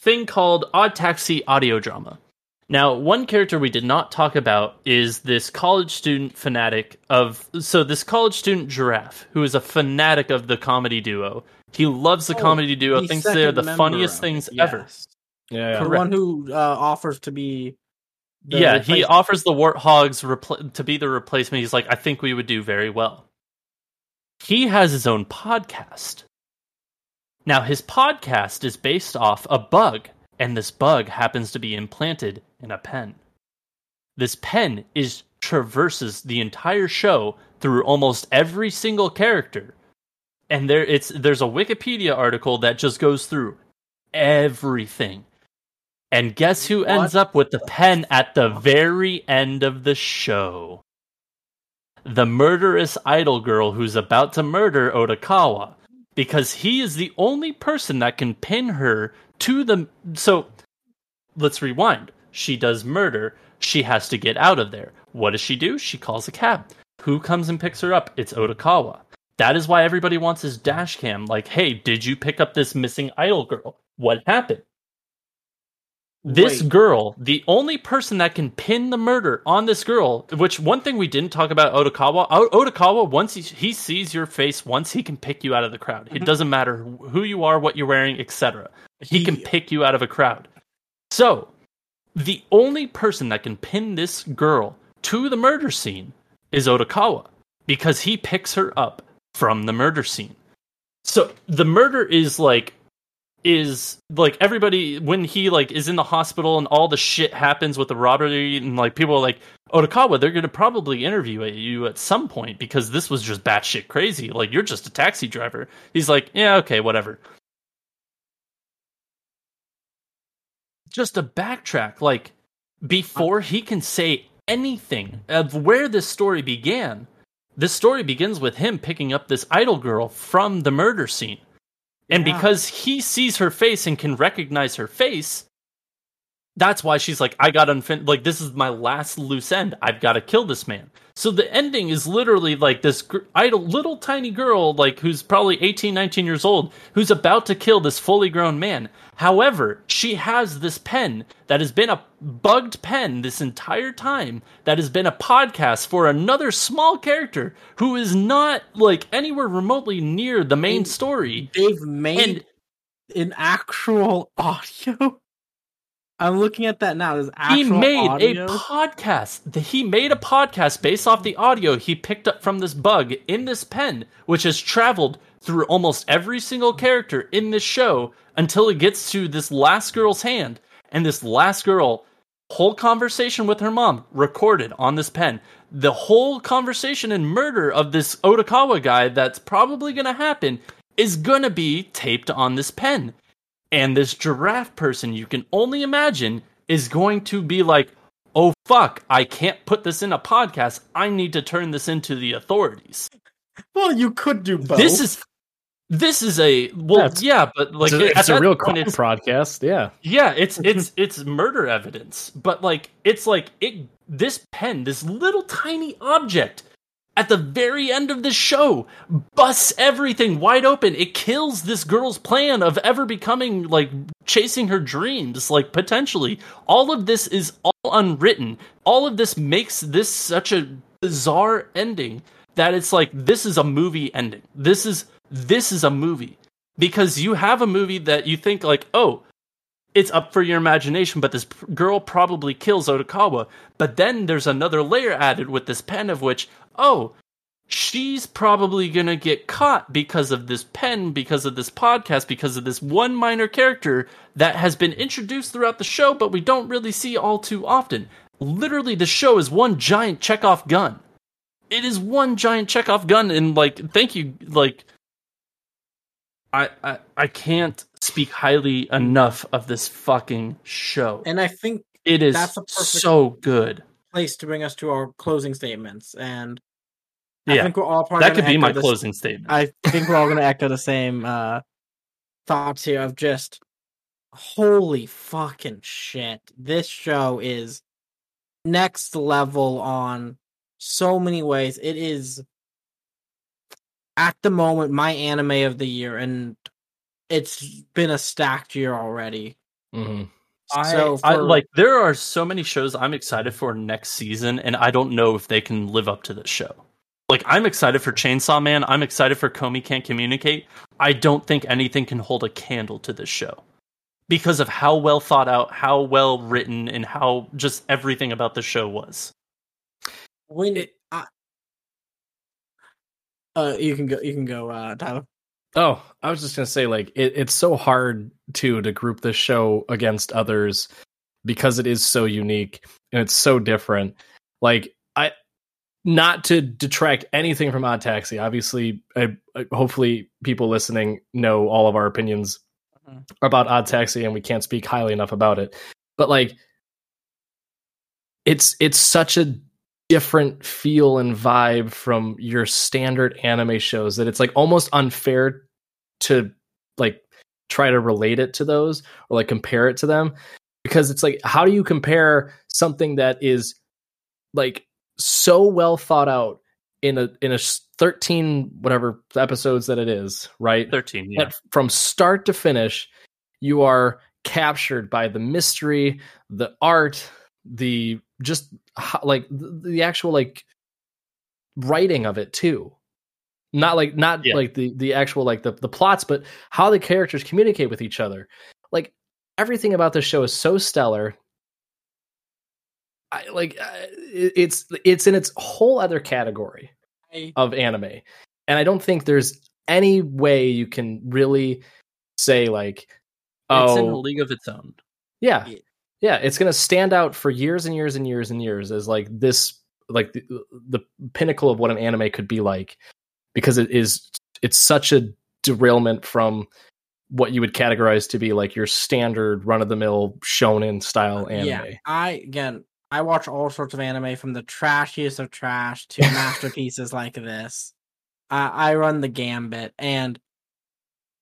thing called Odd Taxi audio drama. Now, one character we did not talk about is this college student fanatic of. So, this college student giraffe, who is a fanatic of the comedy duo. He loves the Oh, comedy duo, the thinks they're the funniest things it, ever. yes. Yeah, The Correct. one who uh, offers to be. yeah, he offers the warthogs repl- to be the replacement. He's like, I think we would do very well. He has his own podcast. Now, his podcast is based off a bug, and this bug happens to be implanted in a pen. This pen is traverses the entire show through almost every single character. And there it's there's a Wikipedia article that just goes through everything. And guess who ends What up with the pen at the very end of the show? The murderous idol girl who's about to murder Odokawa. Because he is the only person that can pin her to the. So, let's rewind. She does murder. She has to get out of there. What does she do? She calls a cab. Who comes and picks her up? It's Odokawa. That is why everybody wants his dash cam. Like, hey, did you pick up this missing idol girl? What happened? This Wait. girl, the only person that can pin the murder on this girl, which one thing we didn't talk about Odokawa, O- Odokawa, once he, he sees your face, once he can pick you out of the crowd. It Mhm. doesn't matter who you are, what you're wearing, etc. He can pick you out of a crowd. So, the only person that can pin this girl to the murder scene is Odokawa because he picks her up from the murder scene. So the murder is like is like everybody when he like is in the hospital and all the shit happens with the robbery and like people are like Odokawa, they're gonna probably interview you at some point because this was just batshit crazy. Like you're just a taxi driver. He's like, yeah, okay, whatever. Just a backtrack, like before he can say anything of where this story began. This story begins with him picking up this idol girl from the murder scene. And Yeah. because he sees her face and can recognize her face, that's why she's like, I got unfin like this is my last loose end. I've got to kill this man. So the ending is literally like this gr- idol little tiny girl, like who's probably 18, 19 years old, who's about to kill this fully grown man. However, she has this pen that has been a bugged pen this entire time, that has been a podcast for another small character who is not like anywhere remotely near the main story. They've made And an actual audio. I'm looking at that now. There's he made audio. a podcast. He made a podcast based off the audio he picked up from this bug in this pen, which has traveled through almost every single character in this show until it gets to this last girl's hand. And this last girl, whole conversation with her mom recorded on this pen. The whole conversation and murder of this Odokawa guy that's probably going to happen is going to be taped on this pen. And this giraffe person, you can only imagine, is going to be like, oh fuck, I can't put this in a podcast. I need to turn this into the authorities. well, you could do both. This is. This is a well, That's- yeah, but like it's a, it's a real crime it's- broadcast. Yeah. yeah, it's it's it's murder evidence, but like it's like it this pen, this little tiny object at the very end of the show busts everything wide open. It kills this girl's plan of ever becoming like chasing her dreams, like potentially. All of this is all unwritten. All of this makes this such a bizarre ending that it's like this is a movie ending. This is this is a movie because you have a movie that you think like, "Oh, it's up for your imagination, but this p- girl probably kills Odokawa. But then there's another layer added with this pen of which, oh, she's probably gonna get caught because of this pen, because of this podcast, because of this one minor character that has been introduced throughout the show, but we don't really see all too often. Literally, the show is one giant Chekhov gun. It is one giant Chekhov gun, and like, thank you, like, I, I I can't speak highly enough of this fucking show. and I think it is that's a so good. place to bring us to our closing statements, and I Yeah, think we're all probably that could be my this- closing statement. I think we're all going to echo the same uh, thoughts here of just holy fucking shit. This show is next level on so many ways. It is at the moment my anime of the year, and it's been a stacked year already. hmm so I for- like there are so many shows I'm excited for next season, and I don't know if they can live up to this show. Like I'm excited for Chainsaw Man. I'm excited for Komi Can't Communicate. I don't think anything can hold a candle to this show because of how well thought out, how well written, and how just everything about the show was. When It- I, uh, you can go, you can go, uh, Tyler. Oh, I was just gonna say, like, it, it's so hard too to group this show against others because it is so unique and it's so different. Like, I not to detract anything from Odd Taxi. Obviously, I, I- hopefully, people listening know all of our opinions Mhm. about Odd Taxi, and we can't speak highly enough about it. But like, it's it's such a different feel and vibe from your standard anime shows that it's like almost unfair to like try to relate it to those or like compare it to them because it's like how do you compare something that is like so well thought out in a in a 13 whatever episodes that it is right Thirteen, yeah. that from start to finish you are captured by the mystery the art the just ho- like the, the actual like writing of it too not like not Yeah. like the the actual like the, the plots but how the characters communicate with each other like everything about this show is so stellar I, like uh, it's it's in its whole other category I, of anime and I don't think there's any way you can really say like, It's in a oh, league of its own. yeah, Yeah. Yeah, it's gonna stand out for years and years and years and years as like this, like the, the pinnacle of what an anime could be like, because it is it's such a derailment from what you would categorize to be like your standard run of the mill shonen style uh, anime. Yeah, I again, I watch all sorts of anime from the trashiest of trash to masterpieces like this. I, I run the gambit, and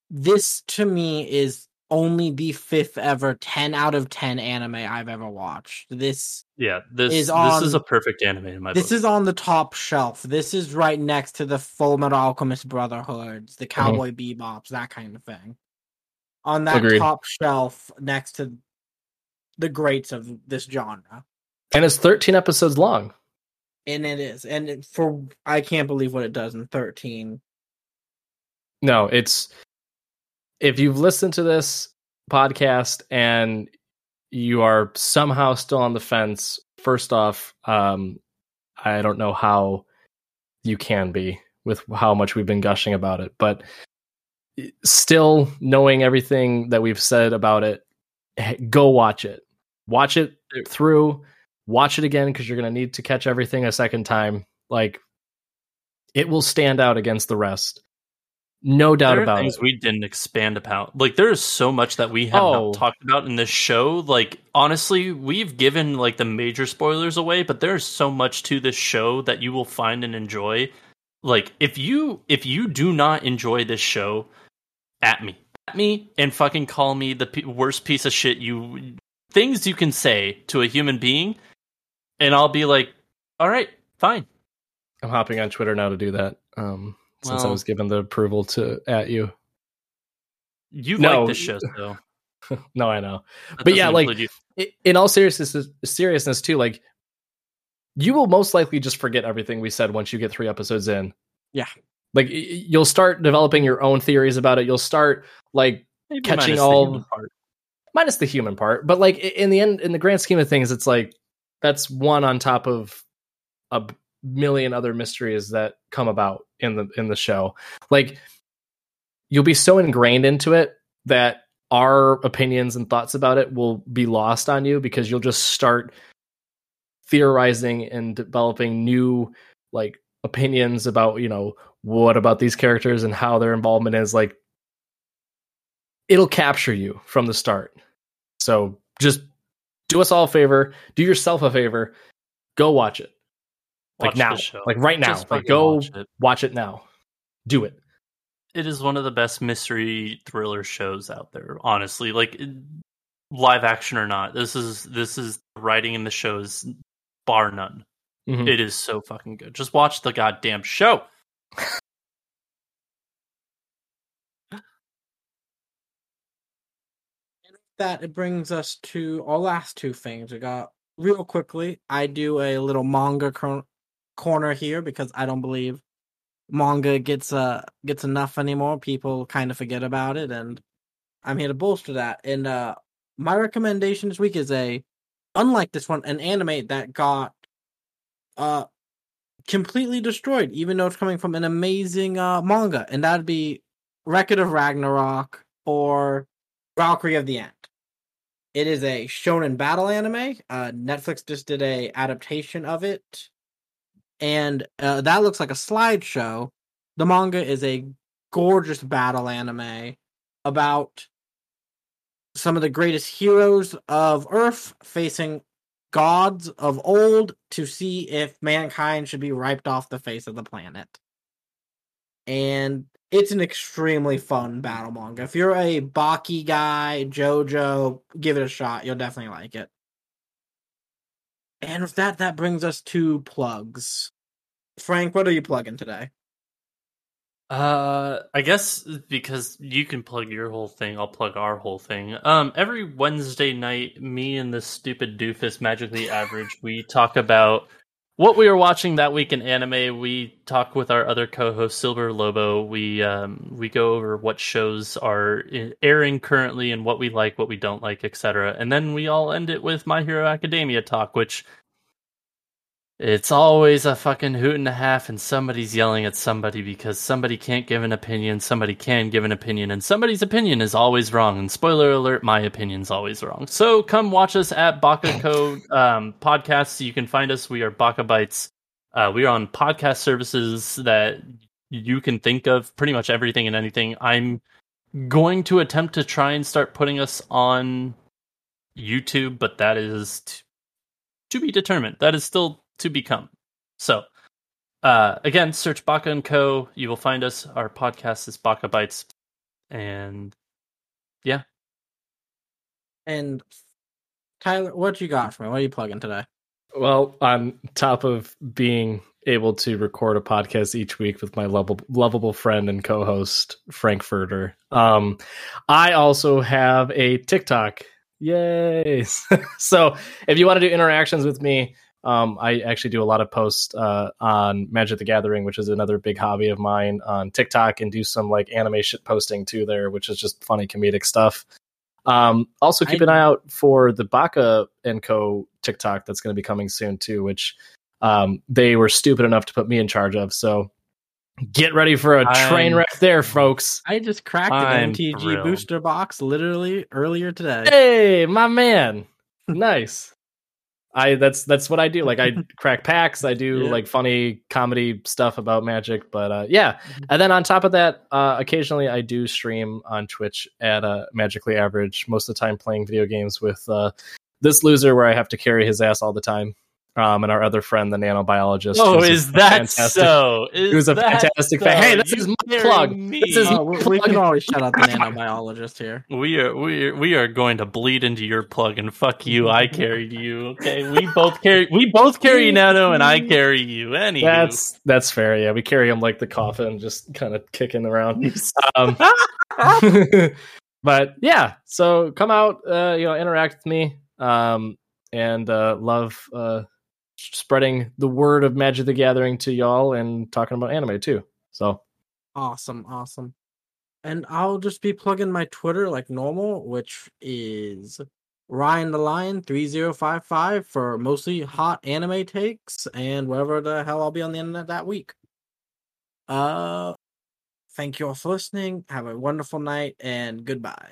this to me is only the fifth ever ten out of ten anime I've ever watched. This Yeah, this Is this is a perfect anime in my this book. is on the top shelf. This is right next to the Full Metal Alchemist Brotherhoods, the mm-hmm. Cowboy Bebops, that kind of thing. On that Agreed. top shelf next to the greats of this genre. and it's 13 episodes long. And it is. And it, for I can't believe what it does in 13. No, it's if you've listened to this podcast and you are somehow still on the fence, first off, um, I don't know how you can be with how much we've been gushing about it, but still knowing everything that we've said about it, go watch it. Watch it through, watch it again because you're going to need to catch everything a second time. Like it will stand out against the rest. No doubt there are about things it. we didn't expand about. Like there is so much that we have Oh. not talked about in this show. Like honestly, we've given like the major spoilers away, but there's so much to this show that you will find and enjoy. Like if you if you do not enjoy this show, at me, at me, and fucking call me the p- worst piece of shit you things you can say to a human being, and I'll be like, all right, fine. I'm hopping on Twitter now to do that. Um, since I was given the approval to at you. You No. like this show, so no, I know. that But yeah, like-. In all seriousness, seriousness too, like you will most likely just forget everything we said once you get three episodes in. Yeah. Like you'll start developing your own theories about it. You'll start like Maybe catching all- part. minus the human part, but like in the end, in the grand scheme of things, it's like that's one on top of a million other mysteries that come about in the in the show. Like you'll be so ingrained into it that our opinions and thoughts about it will be lost on you because you'll just start theorizing and developing new like opinions about you know what about these characters and how their involvement is. Like it'll capture you from the start. So just do us all a favor. Do yourself a favor. Go watch it like Watch now this show. like right now Just like go watch it. watch it now do it It is one of the best mystery thriller shows out there. Honestly, like live action or not, this is this is writing in the shows bar none. Mhm. It is so fucking good. Just watch the goddamn show. That it brings us to our last two things. We got real quickly. I do a little manga cor- corner here because I don't believe manga gets uh gets enough anymore. People kind of forget about it, and I'm here to bolster that. And uh my recommendation this week is a unlike this one, an anime that got uh completely destroyed, even though it's coming from an amazing uh manga, and that'd be Record of Ragnarok or Valkyrie of the End. It is a shonen battle anime. Uh, Netflix just did a adaptation of it, and uh, that looks like a slideshow. The manga is a gorgeous battle anime about some of the greatest heroes of Earth facing gods of old to see if mankind should be wiped off the face of the planet. And it's an extremely fun battle manga. If you're a Baki guy, JoJo, give it a shot. You'll definitely like it. And with that, that brings us to plugs. Frank, what are you plugging today? Uh, I guess because you can plug your whole thing, I'll plug our whole thing. Um, every Wednesday night, me and this stupid doofus magically average, we talk about what we were watching that week in anime. We talk with our other co-host Silver Lobo. We um we go over what shows are airing currently and what we like, what we don't like, etc. And then we all end it with My Hero Academia talk, which it's always a fucking hoot and a half, and somebody's yelling at somebody because somebody can't give an opinion, somebody can give an opinion, and somebody's opinion is always wrong. And spoiler alert, my opinion's always wrong. So come watch us at Baka Code um, Podcasts. You can find us. We are Baka Bites. Uh, we are on podcast services that you can think of, pretty much everything and anything. I'm going to attempt to try and start putting us on YouTube, but that is t- to be determined. That is still to become. So, uh, again, search Baka and Co. You will find us. Our podcast is Baka Bites, and yeah. And Tyler, what you got for me? What are you plugging today? Well, on top of being able to record a podcast each week with my lovable, lovable friend and co-host Frankfurter, um, I also have a TikTok. Yay! so, if you want to do interactions with me, um, I actually do a lot of posts uh, on Magic the Gathering, which is another big hobby of mine on TikTok, and do some like anime shit posting too there, which is just funny comedic stuff. Um, also, keep I- an eye out for the Baka and Co. TikTok that's going to be coming soon too, which um, they were stupid enough to put me in charge of. So get ready for a train I'm- wreck there, folks. I just cracked I'm an MTG thrilled. booster box literally earlier today. Hey, my man, nice. I that's that's what I do. Like I crack packs. I do Yeah. like funny comedy stuff about magic. But uh, yeah, and then on top of that, uh, occasionally I do stream on Twitch at uh, Magically Average. Most of the time, playing video games with uh, this loser, where I have to carry his ass all the time. Um, and our other friend, the nanobiologist. Oh, who's is that fantastic- so? Is who's a fantastic so? fan. Hey, this You is my plug. me. This is Oh, we, we can always shut out the nanobiologist here. We are we are, we are going to bleed into your plug and fuck you. I carried you. Okay, we both carry we both carry Nano and I carry you. Anywho, That's that's fair. Yeah, we carry him like the coffin, just kind of kicking around. Um, but yeah, so come out, uh, you know, interact with me, um, and uh, love uh, spreading the word of Magic the Gathering to y'all and talking about anime too. So Awesome, awesome. And I'll just be plugging my Twitter like normal, which is Ryan the Lion three zero five five for mostly hot anime takes and wherever the hell I'll be on the internet that week. Uh, thank you all for listening. Have a wonderful night and goodbye.